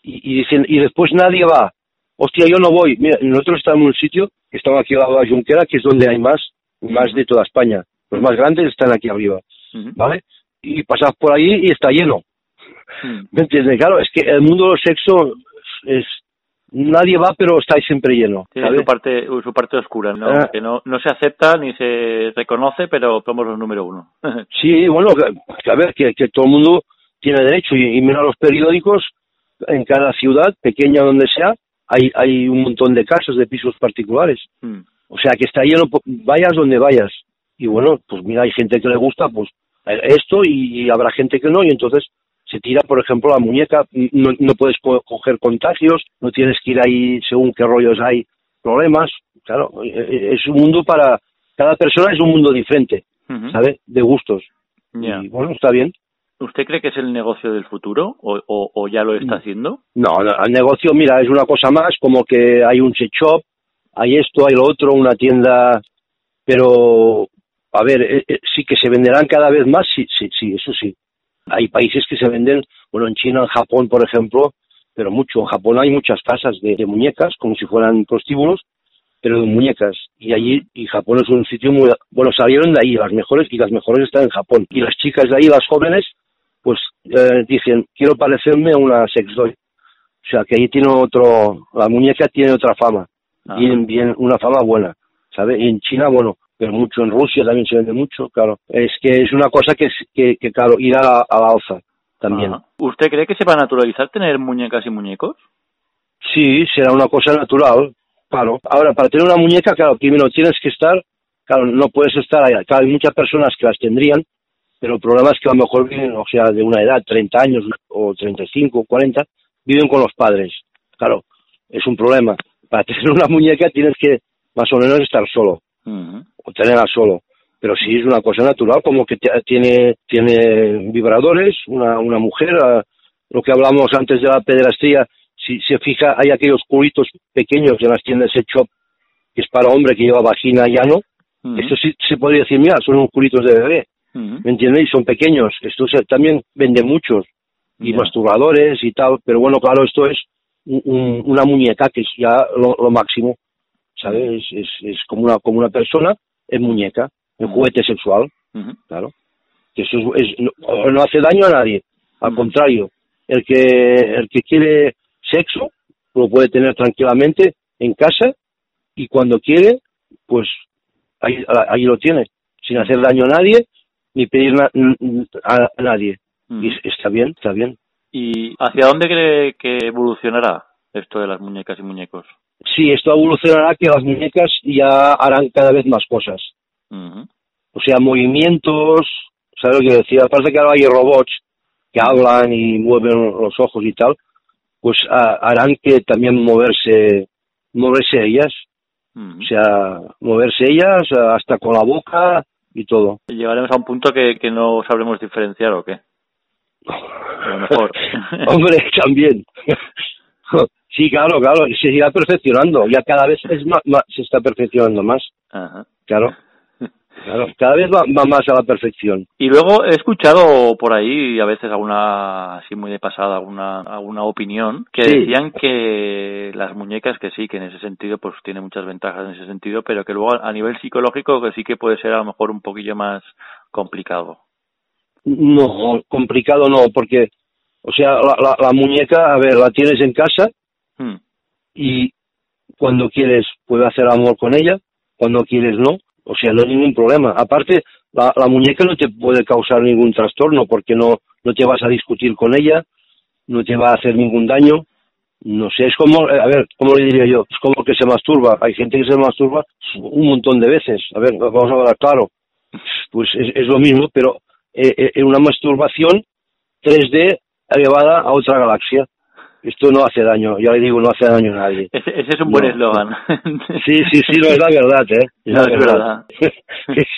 C: Y, dicen, y después nadie va. Hostia, yo no voy. Mira, nosotros estamos en un sitio, que estamos aquí al lado de Junquera, que es donde hay más, más de toda España. Los más grandes están aquí arriba. ¿Vale? Y pasas por ahí y está lleno. ¿Me entiendes? Claro, es que el mundo del sexo es nadie va pero está siempre lleno
B: su parte su parte oscura no ah. que no no se acepta ni se reconoce pero somos los número uno
C: sí bueno a ver que, que todo el mundo tiene derecho y, mira los periódicos en cada ciudad pequeña donde sea hay hay un montón de casos de pisos particulares mm. o sea que está lleno vayas donde vayas y bueno pues mira hay gente que le gusta pues esto y habrá gente que no y entonces se tira, por ejemplo, la muñeca, no, no puedes coger contagios, no tienes que ir ahí según qué rollos hay problemas. Claro, e, e, es un mundo para. Cada persona es un mundo diferente, ¿sabe? De gustos. Y bueno, está bien.
B: ¿Usted cree que es el negocio del futuro o, o, ya lo está haciendo?
C: No, el negocio, mira, es una cosa más, como que hay un sex shop, hay esto, hay lo otro, una tienda, pero, a ver, eh, eh, sí que se venderán cada vez más, sí, sí, sí, eso sí. Hay países que se venden, bueno, en China, en Japón, por ejemplo, pero mucho. En Japón hay muchas casas de, muñecas, como si fueran prostíbulos, pero de muñecas. Y allí, y Japón es un sitio muy, bueno, salieron de ahí las mejores, y las mejores están en Japón. Y las chicas de ahí, las jóvenes, pues eh, dicen, quiero parecerme a una sex doll. O sea, que ahí tiene otro, la muñeca tiene otra fama. Bien, bien, una fama buena, ¿sabe? Y en China, bueno, pero mucho en Rusia también se vende mucho, claro. Es que es una cosa que, que, que claro, irá a, la alza también.
B: ¿Usted cree que se va a naturalizar tener muñecas y muñecos?
C: Sí, será una cosa natural, claro. Ahora, para tener una muñeca, claro, primero tienes que estar, claro, no puedes estar ahí. Claro, hay muchas personas que las tendrían, pero el problema es que a lo mejor viven, o sea, de una edad, 30 años o 35, 40, viven con los padres. Claro, es un problema. Para tener una muñeca tienes que más o menos estar solo o tenerla solo. Pero sí es una cosa natural, como que tiene, tiene vibradores, una, una mujer, lo que hablamos antes de la pederastría, si se fija, hay aquellos culitos pequeños en las tiendas de shop, que es para hombre que lleva vagina ya no. Esto sí se podría decir, mira, son unos culitos de bebé. ¿Me entiendes? Y son pequeños. Esto también vende muchos. Y masturbadores y tal. Pero bueno, claro, esto es una muñeca que es ya lo máximo. ¿Sabes? Es, es, como, una, como una persona en muñeca, en juguete sexual, claro. Que eso es, no, hace daño a nadie, al contrario, el que, el que quiere sexo lo puede tener tranquilamente en casa y cuando quiere, pues ahí, ahí lo tiene, sin hacer daño a nadie ni pedir a, nadie. Y está bien, está bien.
B: ¿Y hacia dónde cree que evolucionará esto de las muñecas y muñecos?
C: Sí, esto evolucionará que las muñecas ya harán cada vez más cosas. O sea, movimientos, ¿sabes lo que decía? Aparte que ahora hay robots que hablan y mueven los ojos y tal, pues harán que también moverse, moverse ellas. O sea, moverse ellas hasta con la boca y todo.
B: ¿Llegaremos a un punto que, que no sabremos diferenciar o qué? A lo mejor.
C: Hombre, también. Sí, claro, claro, y se irá perfeccionando, ya cada vez es más, se está perfeccionando más. Claro. Claro, cada vez va, más a la perfección.
B: Y luego he escuchado por ahí, a veces alguna, así muy de pasada, alguna, alguna opinión, que decían que las muñecas, que sí, que en ese sentido, pues tiene muchas ventajas en ese sentido, pero que luego a nivel psicológico, que sí que puede ser a lo mejor un poquillo más complicado.
C: No, complicado no, porque, o sea, la, la muñeca, a ver, la tienes en casa, Hmm. Y cuando quieres puedes hacer amor con ella, cuando quieres no. O sea, no hay ningún problema. Aparte, la, muñeca no te puede causar ningún trastorno porque no, no te vas a discutir con ella, no te va a hacer ningún daño. no sé, es como, a ver, ¿cómo le diría yo? Es como que se masturba. Hay gente que se masturba un montón de veces. A ver, vamos a hablar claro. Pues es, es lo mismo, pero eh, eh, en una masturbación 3D elevada a otra galaxia. Esto no hace daño, ya le digo, no hace daño a nadie.
B: Ese, ese es un buen
C: No.
B: eslogan.
C: Sí, sí, sí, no es la verdad, ¿eh? Es
B: No,
C: la
B: es verdad.
C: es,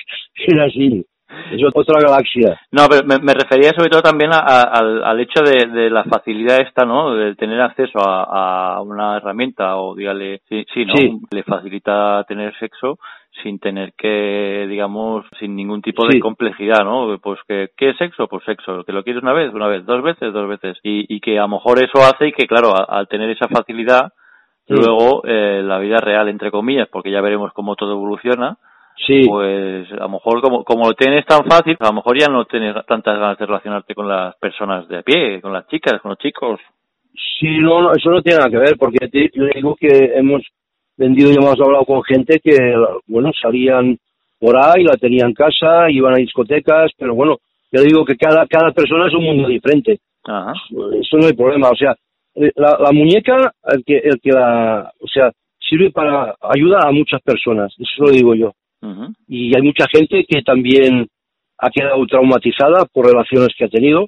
C: es así. Es otra galaxia.
B: No, pero me, me refería sobre todo también a- a- al, al hecho de, de la facilidad esta, ¿no? De tener acceso a, a una herramienta o dígale, sí, sí, ¿no?
C: Sí.
B: Le facilita tener sexo sin tener que, digamos, sin ningún tipo de complejidad, ¿no? Pues que, ¿qué es sexo? Pues sexo. ¿Que lo quieres una vez? Una vez. ¿Dos veces? Dos veces. Y, y que a lo mejor eso hace y que, claro, al tener esa facilidad, luego eh, la vida real, entre comillas, porque ya veremos cómo todo evoluciona,
C: Sí,
B: pues a lo mejor como, como lo tienes tan fácil, a lo mejor ya no tienes tantas ganas de relacionarte con las personas de a pie, con las chicas, con los chicos.
C: sí, no, no, eso no tiene nada que ver, porque te, le digo que hemos vendido y hemos hablado con gente que, bueno, salían por ahí, la tenían en casa, iban a discotecas, pero bueno, yo digo que cada, cada persona es un mundo diferente.
B: Ajá.
C: eso no hay problema. O sea, la, la muñeca, el que, el que la, o sea, sirve para ayuda a muchas personas, eso lo digo yo. Y hay mucha gente que también ha quedado traumatizada por relaciones que ha tenido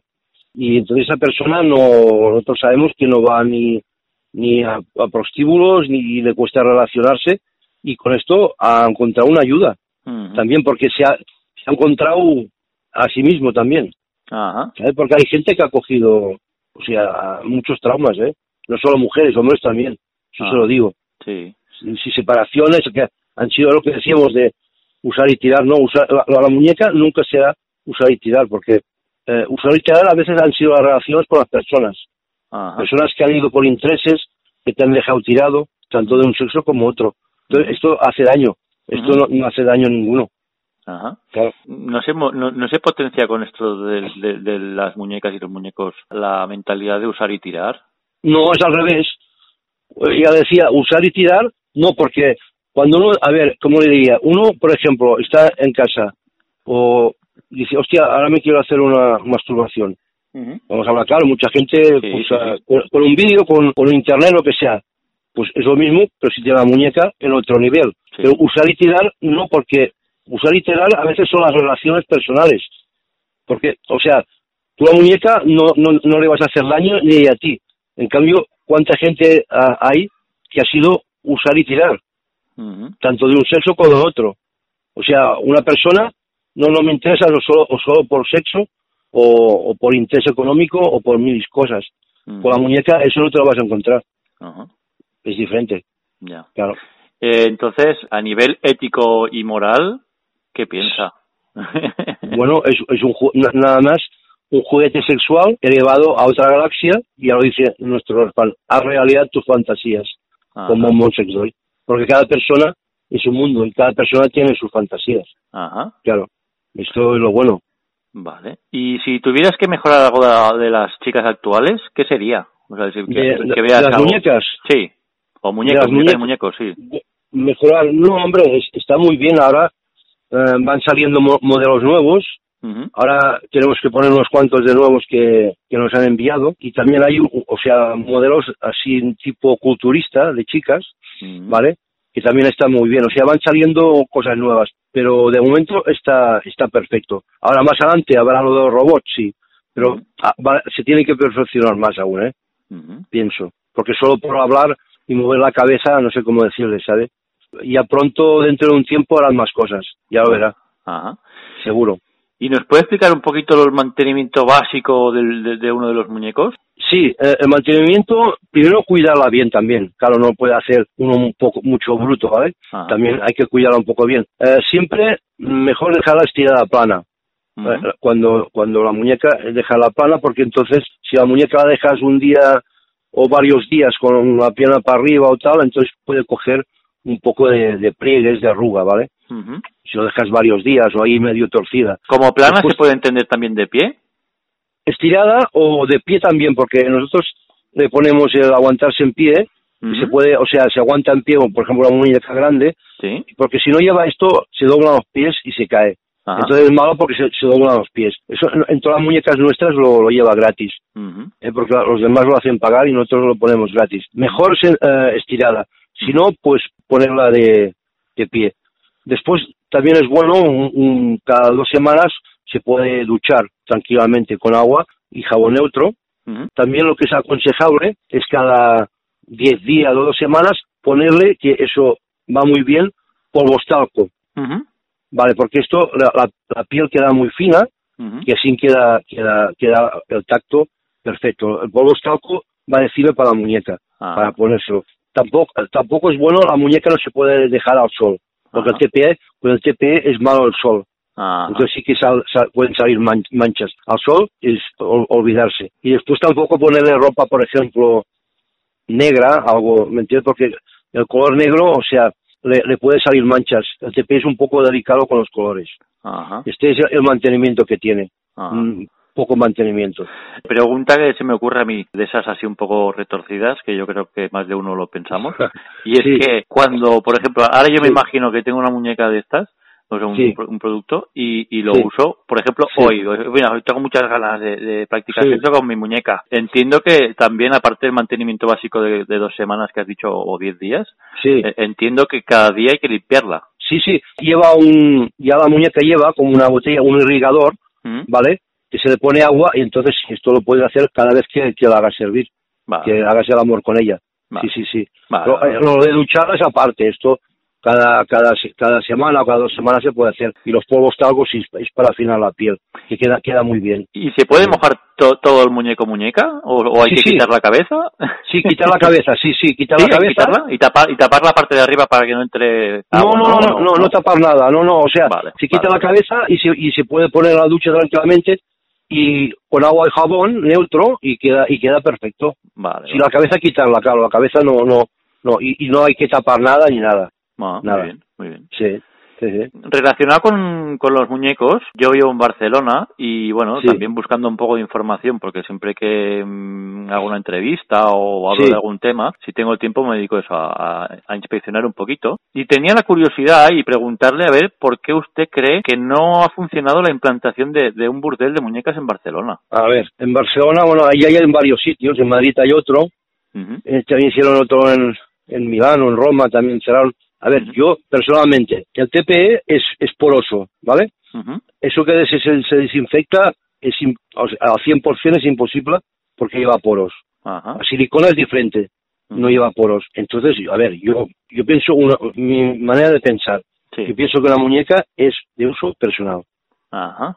C: y entonces esa persona no, nosotros sabemos que no va ni, ni a, a prostíbulos ni le cuesta relacionarse y con esto ha encontrado una ayuda también porque se ha, se ha encontrado a sí mismo también. ¿sabes? Porque hay gente que ha cogido, o sea, muchos traumas, ¿eh? No solo mujeres, hombres también. Eso
B: Ah.
C: se lo digo.
B: Sí.
C: Si, si separaciones que han sido lo que decíamos de usar y tirar, no, usar, la, la muñeca nunca será usar y tirar, porque eh, usar y tirar a veces han sido las relaciones con las personas.
B: Ajá.
C: Personas que han ido por intereses, que te han dejado tirado, tanto de un sexo como otro. Entonces, esto hace daño. Esto no, no hace daño a ninguno.
B: Ajá.
C: Claro.
B: No se, no, no se potencia con esto de, de, de las muñecas y los muñecos la mentalidad de usar y tirar.
C: No, es al revés. Ya decía, usar y tirar, no, porque cuando uno, a ver, ¿cómo le diría? Uno, por ejemplo, está en casa o dice, hostia, ahora me quiero hacer una masturbación. Vamos a hablar claro, mucha gente,
B: Sí,
C: pues,
B: sí, sí.
C: Con, con un vídeo, con, con internet, lo que sea. Pues es lo mismo, pero si tiene la muñeca en otro nivel. Pero usar y tirar, no, porque usar y tirar a veces son las relaciones personales. Porque, o sea, tú la muñeca no, no, no le vas a hacer daño ni a ti. En cambio, ¿cuánta gente hay que ha sido usar y tirar? Tanto de un sexo como de otro. O sea, una persona no, no me interesa o solo, o solo por sexo o, o por interés económico o por mil cosas. Con la muñeca eso no te lo vas a encontrar, es diferente,
B: Ya.
C: claro.
B: Eh, entonces, a nivel ético y moral, ¿qué piensa?
C: Bueno, es, es un nada más un juguete sexual elevado a otra galaxia, y ya lo dice nuestro refrán, a realidad tus fantasías,
B: Ajá.
C: como un. Porque cada persona es un mundo y cada persona tiene sus fantasías,
B: Ajá.
C: claro. Esto es lo bueno.
B: Vale. Y si tuvieras que mejorar algo de, de las chicas actuales, ¿qué sería? O sea, si- que,
C: De-
B: que
C: de-
B: veas
C: las
B: algo-
C: muñecas,
B: Sí. O muñecos,
C: las
B: muñecas muñecos, sí.
C: mejorar. No, hombre, es- está muy bien. Ahora eh, van saliendo mo- modelos nuevos. Ahora tenemos que poner unos cuantos de nuevos que, que nos han enviado. Y también hay, o sea, modelos así tipo culturista de chicas. ¿vale? Que también están muy bien. O sea, van saliendo cosas nuevas. Pero de momento está, está perfecto. Ahora más adelante habrá lo de los robots, sí. Pero va- se tiene que perfeccionar más aún, ¿eh? Pienso. Porque solo por hablar y mover la cabeza, no sé cómo decirle, ¿sabe? Ya pronto, dentro de un tiempo, harán más cosas. Ya lo verá,
B: Ajá.
C: seguro.
B: ¿Y nos puede explicar un poquito el mantenimiento básico del- de, de uno de los muñecos?
C: Sí, eh, el mantenimiento, primero cuidarla bien también. Claro, no puede hacer uno un poco, mucho bruto, ¿vale?
B: Ajá.
C: También hay que cuidarla un poco bien. Eh, siempre mejor dejarla estirada plana. Eh, cuando, cuando la muñeca dejarla plana, porque entonces si la muñeca la dejas un día o varios días con la pierna para arriba o tal, entonces puede coger un poco de, de pliegues, de arruga, ¿vale?
B: Ujú.
C: Si lo dejas varios días o ahí medio torcida.
B: ¿Como plana
C: Después-
B: se puede entender también de pie?
C: Estirada o de pie también, porque nosotros le ponemos el aguantarse en pie y se puede, o sea, se aguanta en pie, por ejemplo, una muñeca grande,
B: Sí.
C: porque si no lleva esto, se doblan los pies y se cae.
B: Ajá.
C: Entonces es malo porque se, se doblan los pies. Eso en, todas las muñecas nuestras lo, lo lleva gratis. ¿eh? porque los demás lo hacen pagar y nosotros lo ponemos gratis. Mejor se- eh, estirada. Si no, pues ponerla de, de pie. Después también es bueno, un- un- cada dos semanas se puede duchar tranquilamente con agua y jabón neutro. También lo que es aconsejable es cada 10 días o dos semanas ponerle, que eso va muy bien, polvos talco. Vale, porque esto, la, la- la piel queda muy fina y así queda, queda, queda el tacto perfecto. El polvo talco va de sirve para la muñeca,
B: Ah.
C: para ponérselo. Tampoco, tampoco es bueno, la muñeca no se puede dejar al sol, porque el TPE, con el TPE es malo el sol.
B: Ajá.
C: Entonces sí que sal- sal- pueden salir man- manchas. Al sol es ol- olvidarse. Y después tampoco ponerle ropa, por ejemplo, negra, algo, ¿me entiendes? Porque el color negro, o sea, le, le puede salir manchas. El TP es un poco delicado con los colores.
B: Ajá.
C: Este es el mantenimiento que tiene.
B: Ajá.
C: Poco mantenimiento.
B: Pregunta que se me ocurre a mí, de esas así un poco retorcidas, que yo creo que más de uno lo pensamos. Y es
C: Sí.
B: que cuando, por ejemplo, ahora yo me
C: Sí.
B: imagino que tengo una muñeca de estas, o sea, un,
C: Sí.
B: un producto, y, y lo uso, por ejemplo, hoy. Bueno, hoy tengo muchas ganas de, de practicar sexo con mi muñeca. Entiendo que también, aparte del mantenimiento básico de, de dos semanas que has dicho, o diez días,
C: Sí,
B: eh, entiendo que cada día hay que limpiarla.
C: sí, sí. Lleva un, ya la muñeca lleva como una botella, un irrigador,
B: ¿Mm?
C: ¿vale? Que se le pone agua y entonces esto lo puedes hacer cada vez que, que la hagas servir,
B: Vale,
C: que hagas el amor con ella.
B: vale,
C: Sí, sí, sí.
B: vale,
C: Lo, de duchar es aparte, esto cada, cada, cada semana o cada dos semanas se puede hacer. Y los polvos talcos sí, es para afinar la piel, que queda, queda muy bien.
B: ¿Y se puede mojar to- todo el muñeco muñeca? ¿O, o hay
C: Sí,
B: que
C: sí.
B: quitar la cabeza?
C: Sí, quitar la cabeza, sí, sí, quitar la cabeza.
B: quitarla y tapar, y tapar la parte de arriba para que no entre
C: No,
B: agua,
C: no, no, no, no, tapar nada, no, no, o sea,
B: Vale,
C: se quita
B: vale.
C: la cabeza y se, y se puede poner a la ducha tranquilamente y con agua y jabón neutro y queda y queda perfecto.
B: Vale,
C: Si la cabeza quitarla, claro, la cabeza no, no, no, y, y no hay que tapar nada ni nada.
B: Ah,
C: nada.
B: Muy bien, muy bien.
C: Sí, sí, sí.
B: Relacionado con, con los muñecos, yo vivo en Barcelona y bueno,
C: Sí.
B: también buscando un poco de información porque siempre que mm, hago una entrevista o hablo de algún tema, si tengo el tiempo me dedico eso a, a- a inspeccionar un poquito. Y tenía la curiosidad y preguntarle a ver por qué usted cree que no ha funcionado la implantación de, de un burdel de muñecas en Barcelona.
C: A ver, en Barcelona, bueno, ahí hay en varios sitios, en Madrid hay otro, eh, también hicieron otro en, en Milano, en Roma, también cerraron. A ver, yo personalmente, el TPE es, es poroso, ¿vale? eso que se, se, desinfecta es o sea, al 100% es imposible porque lleva poros.
B: Ajá.
C: La silicona es diferente, no lleva poros. Entonces, a ver, yo yo pienso, una, mi manera de pensar,
B: Sí.
C: yo pienso que la muñeca es de uso personal.
B: Ajá.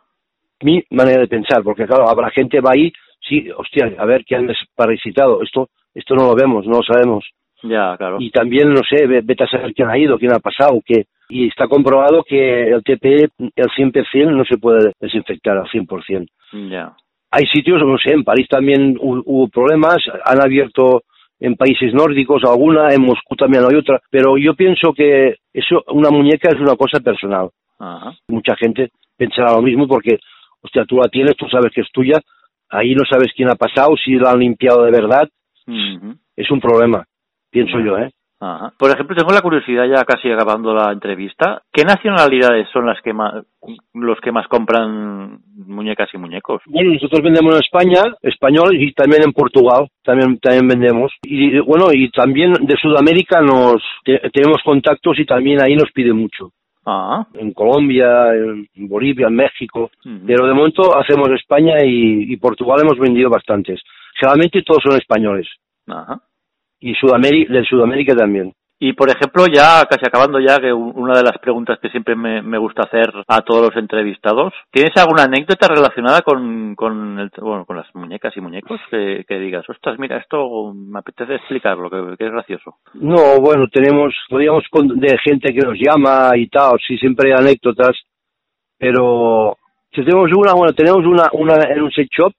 C: Mi manera de pensar, porque claro, habrá gente va ahí, sí, hostia, a ver qué han desparasitado. Esto esto no lo vemos, no lo sabemos.
B: Ya, claro.
C: Y también, no sé, ve- vete a saber quién ha ido, quién ha pasado, qué. Y está comprobado que el TPE, el 100% no se puede desinfectar al 100%.
B: Ya.
C: Hay sitios, no sé, en París también hu- hubo problemas, han abierto en países nórdicos alguna, en Moscú también hay otra, pero yo pienso que eso, una muñeca es una cosa personal.
B: Ajá.
C: Mucha gente pensará lo mismo porque, hostia, tú la tienes, tú sabes que es tuya, ahí no sabes quién ha pasado, si la han limpiado de verdad, es un problema, pienso yo, ¿eh?
B: Ajá. Por ejemplo, tengo la curiosidad ya casi acabando la entrevista. ¿Qué nacionalidades son las que más, los que más compran muñecas y muñecos?
C: Bueno, nosotros vendemos en España, español, y también en Portugal, también, también vendemos. Y bueno, y también de Sudamérica nos te- tenemos contactos y también ahí nos piden mucho.
B: Ah,
C: En Colombia, en Bolivia, en México. Pero de momento hacemos España y, y Portugal hemos vendido bastantes. Generalmente todos son españoles.
B: ajá.
C: Y Sudamérica, de Sudamérica también.
B: Y por ejemplo, ya casi acabando ya, que una de las preguntas que siempre me, me gusta hacer a todos los entrevistados, ¿tienes alguna anécdota relacionada con, con, el, bueno, con las muñecas y muñecos que, que digas, ostras, mira, esto me apetece explicarlo, que, que es gracioso?
C: No, bueno, tenemos, podríamos de gente que nos llama y tal, sí, siempre hay anécdotas, pero si tenemos una, bueno, tenemos una, una en un sex shop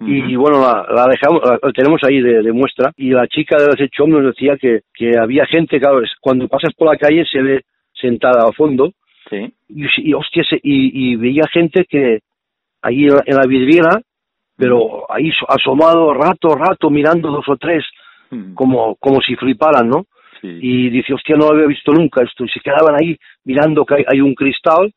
C: y bueno, la, la dejamos, la, la tenemos ahí de, de muestra y la chica del sex shop nos decía que, que había gente, claro, cuando pasas por la calle se ve sentada al fondo
B: Sí.
C: y, y hostia, se- y, y veía gente que ahí en la, en la vidriera, pero ahí so- asomado rato, rato, mirando dos o tres, como, como si fliparan, ¿no?
B: Sí.
C: y dice, hostia, no lo había visto nunca esto, y se quedaban ahí mirando que hay, hay un cristal,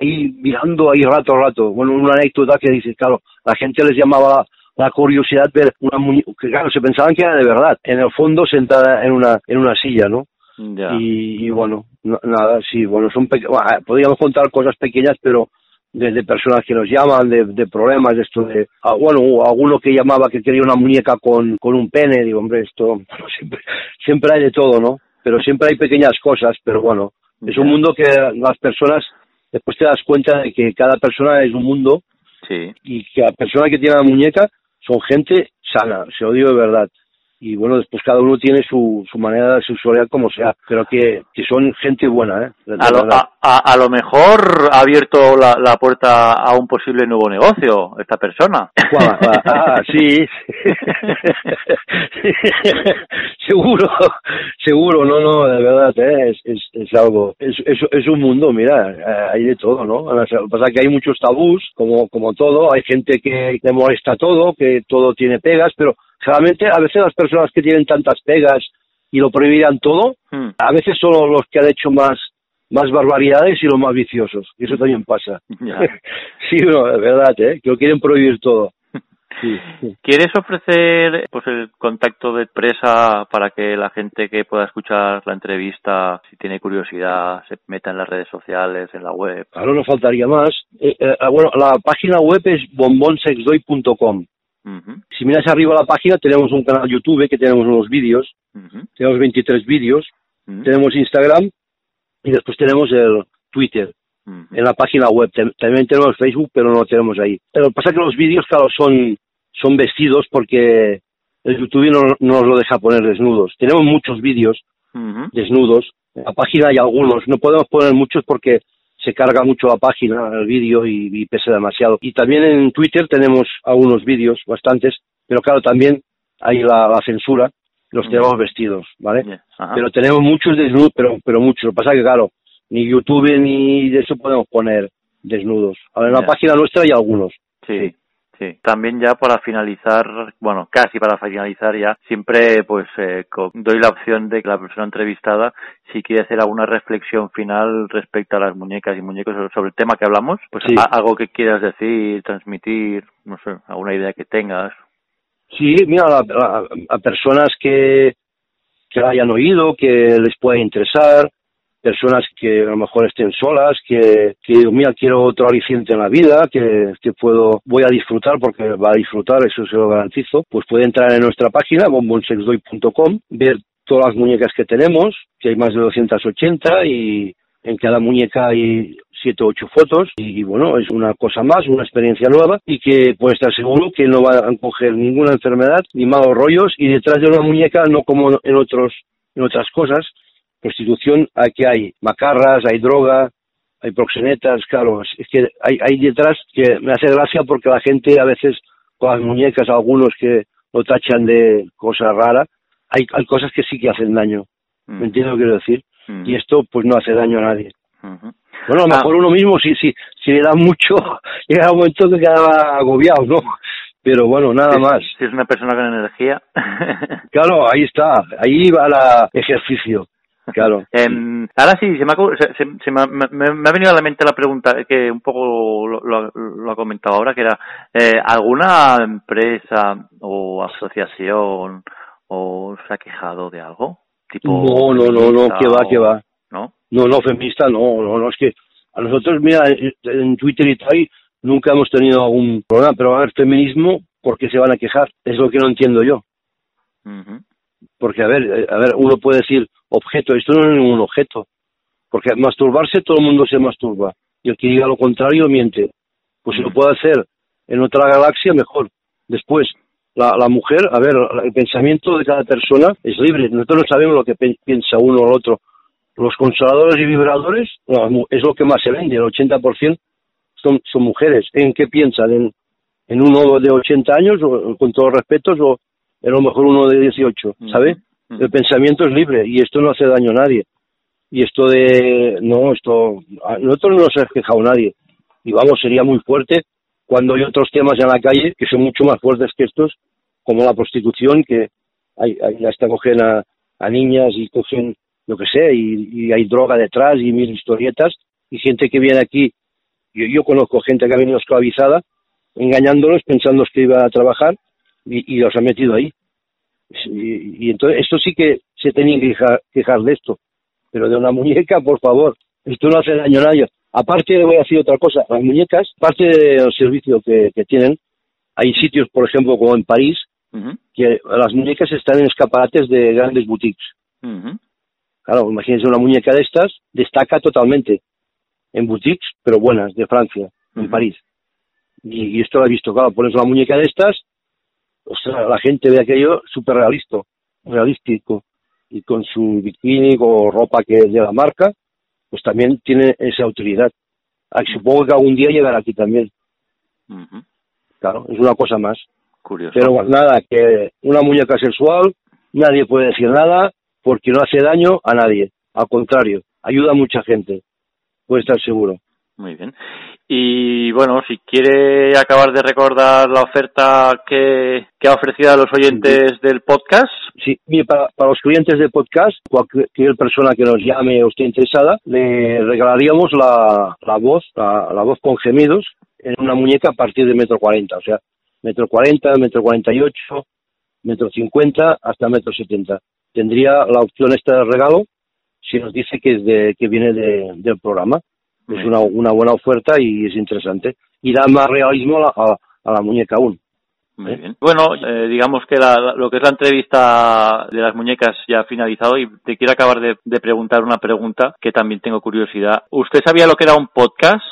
C: ahí mirando ahí rato a rato. Bueno, una anécdota que dice, claro, la gente les llamaba la curiosidad ver una muñeca, que claro, se pensaban que era de verdad, en el fondo sentada en una, en una silla, ¿no? Y, bueno, nada, sí, bueno, son podríamos contar cosas pequeñas, pero de, personas que nos llaman, de, problemas, de esto de, ah, bueno, alguno que llamaba que quería una muñeca con, con un pene, digo, hombre, esto siempre, siempre hay de todo, ¿no? Pero siempre hay pequeñas cosas, pero bueno, es un mundo que las personas, después te das cuenta de que cada persona es un mundo
B: sí.
C: y que la persona que tiene la muñeca son gente sana, se lo digo de verdad y bueno, después cada uno tiene su, su manera de sexualidad como sea, pero que, que son gente buena, ¿eh?
B: A lo, a, lo, mejor ha abierto la, la, puerta a un posible nuevo negocio esta persona.
C: Ah, sí. seguro, seguro, no, no, de verdad, ¿eh? es, es, es algo, es, es, es, un mundo, mira, eh, hay de todo, ¿no? Lo que pasa es que hay muchos tabús, como, como todo, hay gente que le molesta todo, que todo tiene pegas, pero Realmente, a veces las personas que tienen tantas pegas y lo prohibirán todo, hmm. a veces son los que han hecho más más barbaridades y los más viciosos. Y eso también pasa. sí, no, es verdad, ¿eh? Que lo quieren prohibir todo.
B: ¿Quieres ofrecer pues el contacto de empresa para que la gente que pueda escuchar la entrevista, si tiene curiosidad, se meta en las redes sociales, en la web?
C: Claro, no faltaría más. Eh, eh, bueno, la página web es bombonsexdoy.com. Si miras arriba la página, tenemos un canal YouTube que tenemos unos vídeos. Tenemos 23 vídeos. Tenemos Instagram y después tenemos el Twitter. En la página web también tenemos Facebook, pero no lo tenemos ahí. Que pasa que los vídeos, claro, son, son vestidos porque el YouTube no, no nos lo deja poner desnudos. Tenemos muchos vídeos desnudos. En la página hay algunos. No podemos poner muchos porque se carga mucho la página, el vídeo y, pesa demasiado. Y también en Twitter tenemos algunos vídeos, bastantes, pero claro, también hay la, censura, los tenemos vestidos, ¿vale? Pero tenemos muchos desnudos, pero, pero muchos. Lo que pasa es que, claro, ni YouTube ni de eso podemos poner desnudos. Ahora, en la página nuestra hay algunos.
B: sí. Sí, también ya para finalizar, bueno, casi para finalizar ya, siempre pues eh, doy la opción de que la persona entrevistada, si quiere hacer alguna reflexión final respecto a las muñecas y muñecos sobre el tema que hablamos, pues algo que quieras decir, transmitir, no sé, alguna idea que tengas.
C: Sí, mira, a, personas que, que hayan oído, que les pueda interesar, personas que a lo mejor estén solas, que, que mira, quiero otro aliciente en la vida, que, que puedo, voy a disfrutar porque va a disfrutar, eso se lo garantizo, pues puede entrar en nuestra página, bombonsexdoy.com, ver todas las muñecas que tenemos, que hay más de 280 y en cada muñeca hay siete o ocho fotos y, bueno, es una cosa más, una experiencia nueva y que puede estar seguro que no va a coger ninguna enfermedad ni malos rollos y detrás de una muñeca no como en otros en otras cosas prostitución, aquí hay macarras, hay droga, hay proxenetas, claro, es que hay, hay detrás que me hace gracia porque la gente a veces con las muñecas, algunos que lo tachan de cosa rara, hay, hay cosas que sí que hacen daño. ¿Me mm. entiendes lo que quiero decir? Mm. Y esto pues no hace daño a nadie. Bueno, a lo ah. mejor uno mismo si, si, si le da mucho, llega un momento que queda agobiado, ¿no? Pero bueno, nada más.
B: Si es una persona con energía.
C: claro, ahí está, ahí va el ejercicio. Claro.
B: Em, ahora sí, se, me ha, se, me, ha, venido a la mente la pregunta que un poco lo, ha comentado ahora, que era, eh, ¿alguna empresa o asociación o se ha quejado de algo?
C: Tipo no, no, no, no, que va, que va. ¿No? No, no, feminista, no, no, no, es que a nosotros, mira, en Twitter y tal, nunca hemos tenido algún problema, pero a ver, feminismo, ¿por qué se van a quejar? Es lo que no entiendo yo. Porque, a ver, eh, a ver, uno puede decir objeto, esto no es ningún objeto. Porque masturbarse todo el mundo se masturba. Y el que diga lo contrario miente. Pues si lo puede hacer en otra galaxia, mejor. Después, la, la mujer, a ver, el pensamiento de cada persona es libre. Nosotros no sabemos lo que piensa uno o el otro. Los consoladores y vibradores es lo que más se vende, el 80% son, son mujeres. ¿En qué piensan? ¿En, en uno de 80 años, o, con todos los respetos, a lo mejor uno de 18, ¿sabe? El pensamiento es libre y esto no hace daño a nadie. Y esto de, no, esto, nosotros no nos ha quejado nadie. Y vamos, sería muy fuerte cuando hay otros temas en la calle que son mucho más fuertes que estos, como la prostitución, que hay, hay hasta cogen a, a, niñas y cogen, lo que sé, y, y hay droga detrás y mil historietas, y gente que viene aquí Yo, yo conozco gente que ha venido esclavizada, engañándolos, pensando que iba a trabajar y, y los ha metido ahí. Y, y, entonces, esto sí que se tenía que quejar, quejar, de esto. Pero de una muñeca, por favor, esto no hace daño a nadie. Aparte, voy a decir otra cosa. Las muñecas, parte del servicio que, que tienen, hay sitios, por ejemplo, como en París, uh -huh. que las muñecas están en escaparates de grandes boutiques. Uh -huh. Claro, imagínense una muñeca de estas, destaca totalmente en boutiques, pero buenas, de Francia, uh -huh. en París. Y, y, esto lo he visto, claro, pones una muñeca de estas, o sea, la gente ve aquello súper realista, realístico, y con su bikini o ropa que es de la marca, pues también tiene esa utilidad. Supongo que algún día llegará aquí también. Claro, es una cosa más.
B: Curioso.
C: Pero nada, que una muñeca sexual, nadie puede decir nada porque no hace daño a nadie. Al contrario, ayuda a mucha gente. Puede estar seguro.
B: Muy bien. Y bueno, si quiere acabar de recordar la oferta que, que ha ofrecido a los oyentes sí. del podcast.
C: Sí, para, para, los clientes del podcast, cualquier persona que nos llame o esté interesada, le regalaríamos la, la voz, la, la, voz con gemidos en una muñeca a partir de metro cuarenta, o sea, metro cuarenta, metro cuarenta y ocho, metro cincuenta hasta metro setenta. Tendría la opción esta de regalo si nos dice que es de, que viene de, del programa es una, una buena oferta y es interesante. Y da más realismo a la, a, a la muñeca aún.
B: Muy ¿Eh? bien. Bueno, eh, digamos que la, lo que es la entrevista de las muñecas ya ha finalizado y te quiero acabar de, de, preguntar una pregunta que también tengo curiosidad. ¿Usted sabía lo que era un podcast?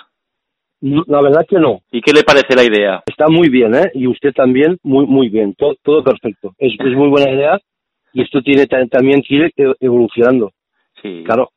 C: La verdad que no.
B: ¿Y qué le parece la idea?
C: Está muy bien, ¿eh? Y usted también, muy muy bien. Todo, todo perfecto. Es, es muy buena idea y esto tiene también que ir evolucionando.
B: Sí.
C: Claro,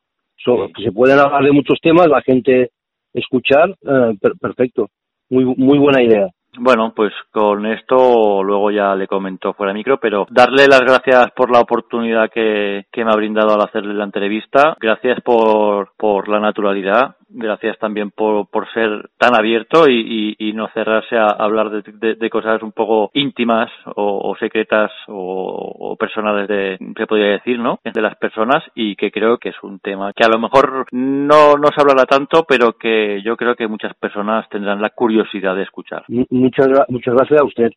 C: So, que se pueden hablar de muchos temas, la gente escuchar, eh, per perfecto. Muy, muy buena idea.
B: Bueno, pues con esto luego ya le comentó fuera de micro, pero darle las gracias por la oportunidad que, que me ha brindado al hacerle la entrevista. Gracias por, por la naturalidad. Gracias también por, por ser tan abierto y, y, no cerrarse a hablar de, de, cosas un poco íntimas o, secretas o, personales de, se decir, ¿no? De las personas y que creo que es un tema que a lo mejor no, no se hablará tanto, pero que yo creo que muchas personas tendrán la curiosidad de escuchar
C: muchas, muchas gracias a usted.